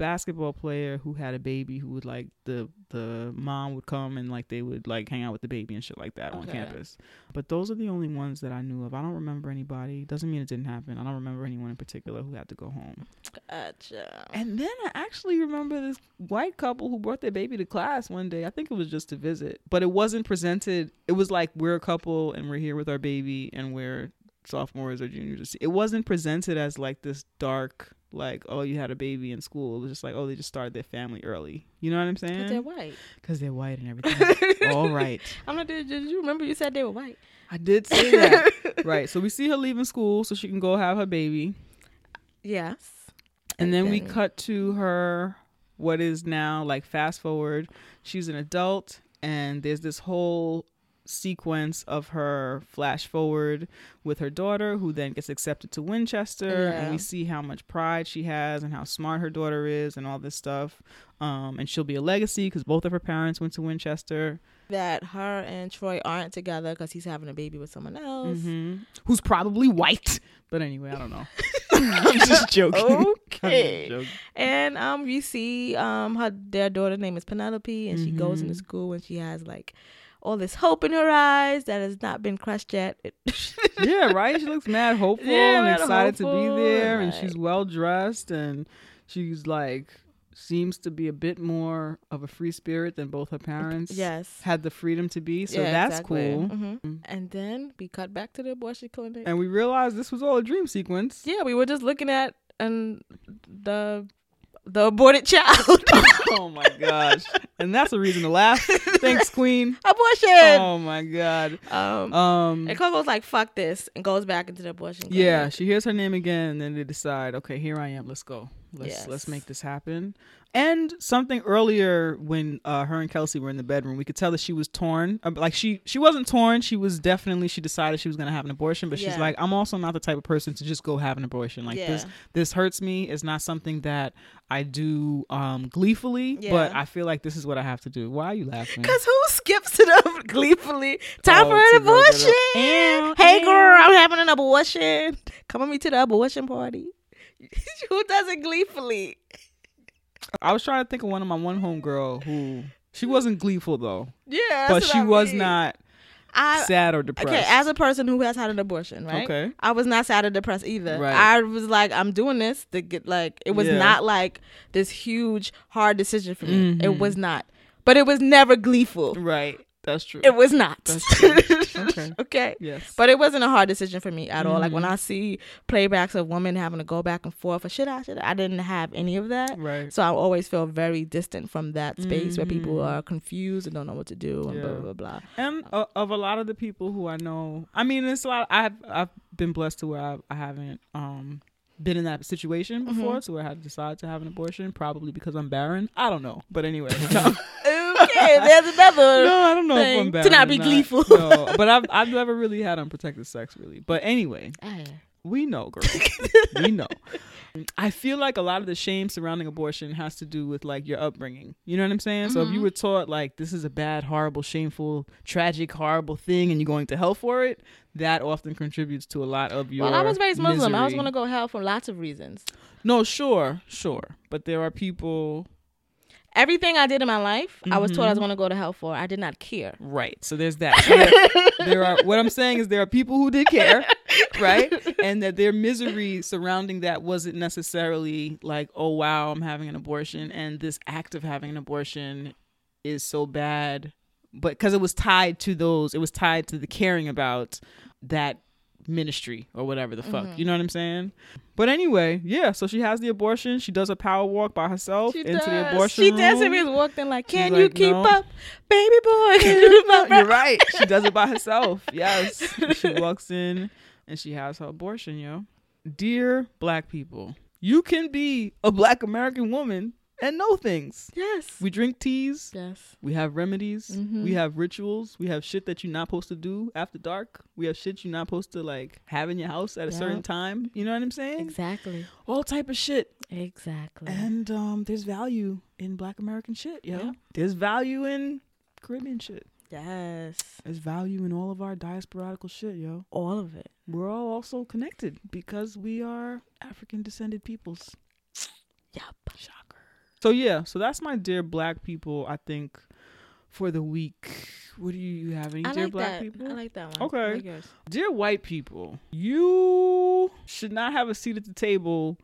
basketball player who had a baby who would like the the mom would come and like they would like hang out with the baby and shit like that on campus. But those are the only ones that I knew of. I don't remember anybody. Doesn't mean it didn't happen. I don't remember anyone in particular who had to go home. Gotcha. And then I actually remember this white couple who brought their baby to class one day. I think it was just to visit, but it wasn't presented. It was like we're a couple and we're here with our baby and we're sophomores or juniors. It wasn't presented as like this dark, like oh you had a baby in school. It was just like oh they just started their family early. You know what I'm But they're white. Because they're white and everything. All right, I'm not. Did, did you remember you said they were white? I did say that. right. So we see her leaving school so she can go have her baby. Yes. And then we cut to her, what is now like fast forward. She's an adult, and there's this whole sequence of her flash forward with her daughter, who then gets accepted to Winchester. And we see how much pride she has and how smart her daughter is, and all this stuff. Um, and she'll be a legacy because both of her parents went to Winchester. That her and Troy aren't together because he's having a baby with someone else. hmm Who's probably white. But anyway, I don't know. I'm just joking. Just Okay. joking. And um, you see um, her their daughter's name is Penelope, and she goes into Mhm. school and she has like all this hope in her eyes that has not been crushed yet. yeah, right. She looks mad hopeful Yeah, and mad excited to be there, and she's well dressed, and she's like seems to be a bit more of a free spirit than both her parents yes. had the freedom to be. So Yeah, that's exactly. cool. Mhm. And then we cut back to the abortion clinic. And we realized this was all a dream sequence. yeah, we were just looking at and the the aborted child. oh my gosh! And that's a reason to laugh. Thanks, Queen. abortion. Oh my god. Um, Um. and Coco's like, "Fuck this," and goes back into the abortion. clinic. Yeah, she hears her name again, and then they decide, okay, here I am. Let's go. Let's Yes. let's make this happen. And something earlier when uh, her and Kelsey were in the bedroom, we could tell that she was torn. Uh, Like she she wasn't torn. She was definitely she decided she was gonna have an abortion, but she's like, I'm also not the type of person to just go have an abortion. Like this Yeah. this hurts me. It's not something that I do um, gleefully, but I feel like this is what I have to do. Why are you laughing? Cause who skips it up gleefully? Time Oh, for an to go get a- abortion. Hey girl, I'm having an abortion. Come with me to the abortion party. who does it gleefully? I was trying to think of one of my one homegirl who she wasn't gleeful though, Yeah, but she I was not I, sad or depressed. okay, as a person who has had an abortion, right? Okay. I was not sad or depressed either. Right. I was like, I'm doing this to get like it was Yeah. not like this huge hard decision for me. Mhm. It was not. But it was never gleeful. Right. That's true. It was not. That's true. Okay. okay. yes. But it wasn't a hard decision for me at all. Like when Mhm. I see playbacks of women having to go back and forth, or should I, should I, I didn't have any of that. right. So I always feel very distant from that space where people Mhm. are confused and don't know what to do and blah Yeah. blah blah. And uh, of a lot of the people who I know, I mean, it's a lot. I've I've been blessed to where I, I haven't um been in that situation before, Mhm. to where I had to decide to have an abortion, probably because I'm barren. I don't know, but anyway. No, okay, there's another. no I don't know if I'm bad. to not be gleeful. No, but I've I've never really had unprotected sex, really. But anyway, Ah, we know, girl. we know. I feel like a lot of the shame surrounding abortion has to do with like your upbringing. You know what I'm saying? So if you Mhm. were taught like this is a bad, horrible, shameful, tragic, horrible thing, and you're going to hell for it, that often contributes to a lot of your. Well, I was raised Muslim. I was going to go hell for lots of reasons. No, sure, sure, but there are people. Everything I did in my life, I was told I was Mhm. going to go to hell for. I did not care. Right. So there's that. So there, there are what I'm saying is there are people who did care, right? And that their misery surrounding that wasn't necessarily like, oh wow, I'm having an abortion and this act of having an abortion is so bad. But because it was tied to those, it was tied to the caring about that ministry or whatever the fuck. Mhm. You know what I'm saying? But anyway, yeah, so she has the abortion. She does a power walk by herself She into does. the abortion She room. desperately walked in like, She's "Can you like, keep "No." up, baby boy? You keep up?" You're right. She does it by herself. Yes. She walks in and she has her abortion, yo. Dear black people, you can be a black American woman and know things. Yes. We drink teas. yes. We have remedies. Mhm. We have rituals. We have shit that you're not supposed to do after dark. We have shit you're not supposed to like have in your house at a certain time. You know what I'm saying? Exactly. All type of shit. Exactly. And um, there's value in black American shit, yo. Yeah. There's value in Caribbean shit. yes. There's value in all of our diasporadical shit, yo. All of it. We're all also connected because we are African descended peoples. Yup. Shocker. So yeah, so that's my dear black people, I think, for the week. What do you have? Any I dear like black that. people? I like that one. Okay. Like dear white people, you should not have a seat at the table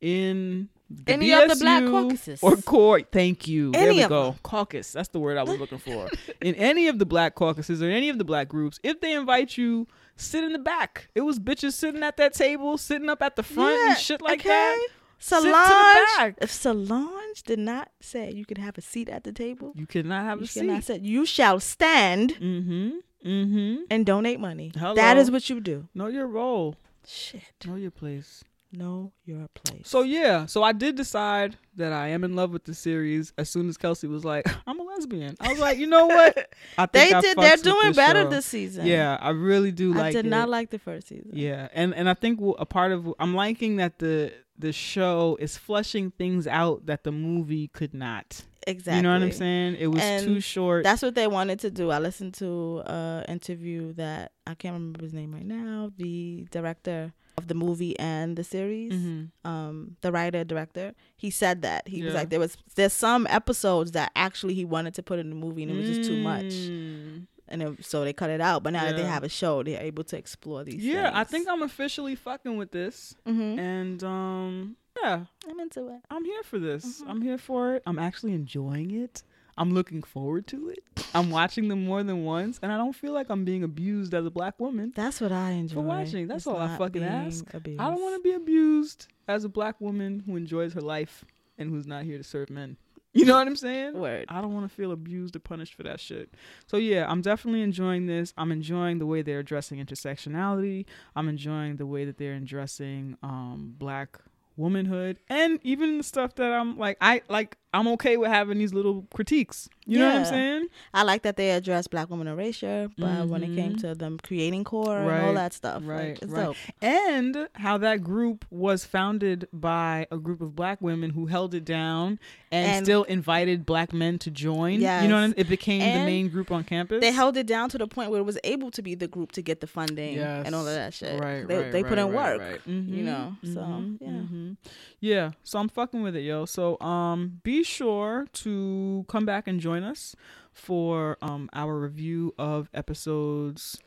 in the Any of the black caucuses. or court. Thank you. there we go. them. Caucus. That's the word I was looking for. in any of the black caucuses or any of the black groups, if they invite you, sit in the back. It was bitches sitting at that table, sitting up at the front Yeah, and shit like okay. that. Sit Solange, if Solange did not say you could have a seat at the table, You cannot have you a cannot seat. say you shall stand Mm-hmm. Mm-hmm. and donate money. Hello. That is what you do. Know your role. Shit. Know your place. Know your place. So yeah, so I did decide that I am in love with the series as soon as Kelsey was like, "I'm a lesbian." I was like, you know what? I they think I did. They're doing this better show. this season. Yeah, I really do I like. I did it. not like the first season. Yeah, and and I think a part of I'm liking that the the show is fleshing things out that the movie could not. exactly. You know what I'm saying? It was And too short. That's what they wanted to do. I listened to an interview that I can't remember his name right now. The director of the movie and the series, Mhm. um, the writer director, he said that he was like there was there's some episodes that actually he wanted to put in the movie and it was just too much, Mm. And it, so they cut it out. But now that they have a show, they're able to explore these. Yeah, I think I'm officially fucking with this, Mhm. and um, yeah, I'm into it. I'm here for this. Mhm. I'm here for it. I'm actually enjoying it. I'm looking forward to it. I'm watching them more than once, and I don't feel like I'm being abused as a black woman. That's what I enjoy. For watching. That's It's all I fucking ask. abused. I don't want to be abused as a black woman who enjoys her life and who's not here to serve men. You know what I'm saying? Word. I don't want to feel abused or punished for that shit. So yeah, I'm definitely enjoying this. I'm enjoying the way they're addressing intersectionality. I'm enjoying the way that they're addressing um black womanhood and even the stuff that I'm like I like I'm okay with having these little critiques. You know what I'm saying? I like that they address black women erasure, but when it came Mhm. to them creating core and all that stuff, right, like, it's right. dope. and how that group was founded by a group of black women who held it down and, And- still invited black men to join. You know, what I Yes. mean? it became the main group on campus. They held it down to the point where it was able to be the group to get the funding and all of that shit. Right, they right, they put right, in right, work. right. you Mhm, know, so, mhm, yeah. mhm. yeah. So I'm fucking with it, yo. So um, be sure to come back and join us for um our review of episodes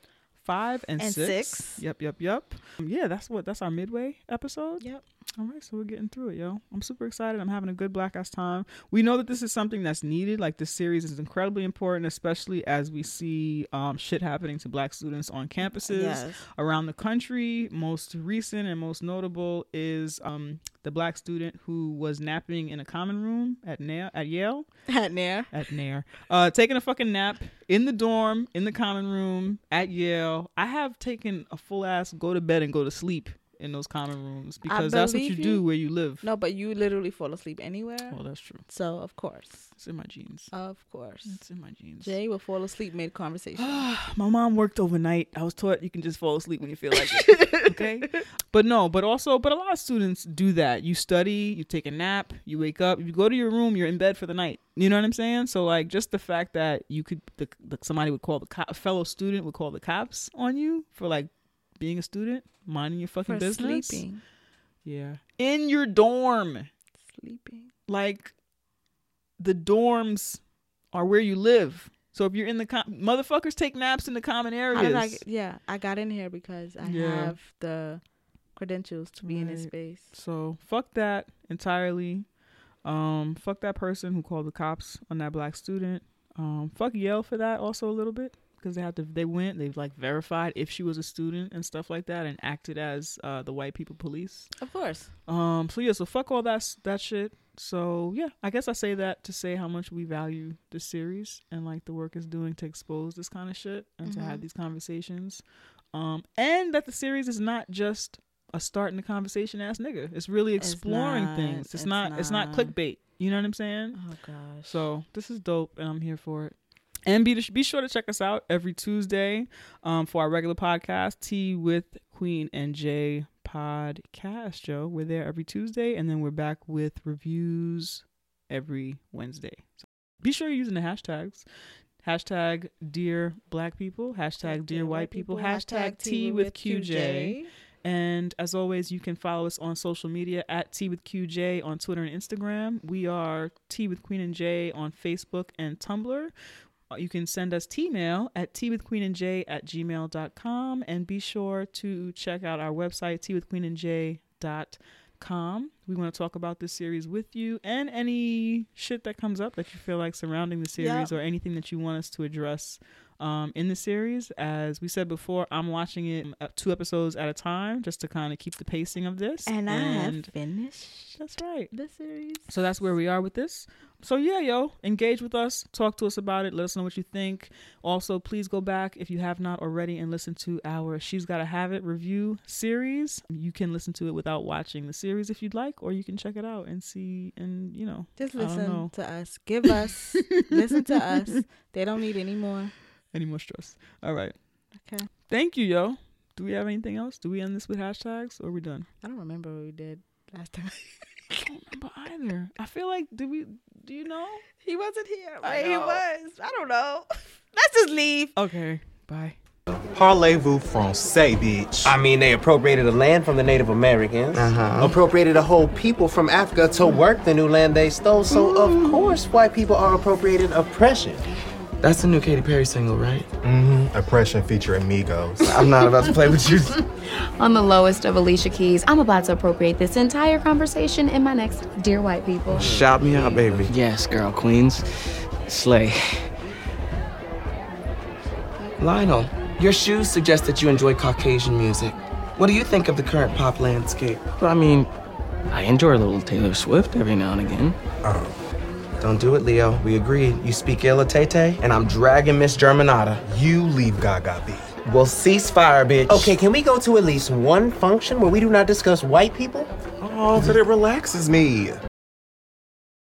five and, And six. six. Yep, yep, yep. Um, yeah, that's what that's our midway episode. Yep. All right, so we're getting through it, yo. I'm super excited. I'm having a good black ass time. We know that this is something that's needed. Like this series is incredibly important, especially as we see um, shit happening to black students on campuses Yes. around the country. Most recent and most notable is um, the black student who was napping in a common room at Nair, at Yale At Nair. at Nair, uh, taking a fucking nap in the dorm in the common room at Yale. I have taken a full ass go to bed and go to sleep in those common rooms because that's what you, believe do where you live. No, but you literally fall asleep anywhere. Well, that's true. So of course, It's in my genes. of course, It's in my genes. Jay will fall asleep mid conversation. my mom worked overnight. I was taught you can just fall asleep when you feel like it. okay. But no, but also, but a lot of students do that. You study, you take a nap, you wake up, you go to your room, you're in bed for the night. You know what I'm saying? So like, just the fact that you could, the, the, somebody would call the co- a fellow student would call the cops on you for like being a student, minding your fucking For business. sleeping, Yeah. In your dorm, sleeping. like. the dorms are where you live. So if you're in the com- motherfuckers take naps in the common did I areas. yeah, I got in here because I Yeah. have the credentials to be in this space. So fuck that entirely. Um, fuck that person who called the cops on that black student. Um, fuck Yale for that also a little bit because they had to. They went. They've like verified if she was a student and stuff like that, and acted as uh, the white people police. Of course. Um, so yeah, so fuck all that that shit. So yeah, I guess I say that to say how much we value the series and like the work is doing to expose this kind of shit and to have Mhm. these conversations. Um, and that the series is not just a starting the conversation ass nigga. It's really It's exploring not. things. It's, It's not, It's not not. clickbait. You know what I'm saying? Oh gosh. So this is dope, and I'm here for it. And be be sure to check us out every Tuesday um, for our regular podcast, Tea with Queen and Jay podcast. Joe, we're there every Tuesday, and then we're back with reviews every Wednesday. So be sure you're using the hashtags. Hashtag dear black people, hashtag dear white people, hashtag tea with QJ. And as always, you can follow us on social media at Tea with QJ on Twitter and Instagram. We are Tea with Queen and J on Facebook and Tumblr. Uh, You can send us tea mail at tea with queen and j at gmail.com and be sure to check out our website, tea with queen and j dot com. We want to talk about this series with you and any shit that comes up that you feel like surrounding the series Yep. or anything that you want us to address um, in the series. As we said before, I'm watching it uh, two episodes at a time just to kind of keep the pacing of this. And I have finished that's right. the series. So that's where we are with this. So yeah, yo, engage with us, talk to us about it, let us know what you think. Also, please go back if you have not already and listen to our She's Gotta Have It review series. You can listen to it without watching the series if you'd like, or you can check it out and see and you know Just don't know. listen to us. Give us. listen to us. They don't need any more. any more stress. All right. Okay. Thank you, yo. Do we have anything else? Do we end this with hashtags or are we done? I don't remember what we did last time. I don't remember either. I feel like did we do you know? he wasn't here. I Wait, he know. was. I don't know. Let's just leave. Okay. Bye. Parlez-vous français, bitch? I mean, they appropriated the land from the Native Americans, Uh-huh. appropriated a whole people from Africa to work the new land they stole. So of course, white people are appropriating oppression. That's the new Katy Perry single, right? Mm-hmm. Oppression featuring Migos. I'm not about to play with you. On the lowest of Alicia Keys, I'm about to appropriate this entire conversation in my next Dear White People. Shout me out, baby. Yes, girl, Queens. Slay. Lionel, your shoes suggest that you enjoy Caucasian music. What do you think of the current pop landscape? But I mean, I enjoy a little Taylor Swift every now and again. Don't do it, Leo. We agreed. You speak ill of Tay and I'm dragging Miss Germanotta. you leave Gaga be. We'll cease fire, bitch. Okay, can we go to at least one function where we do not discuss white people? Oh, but it relaxes me.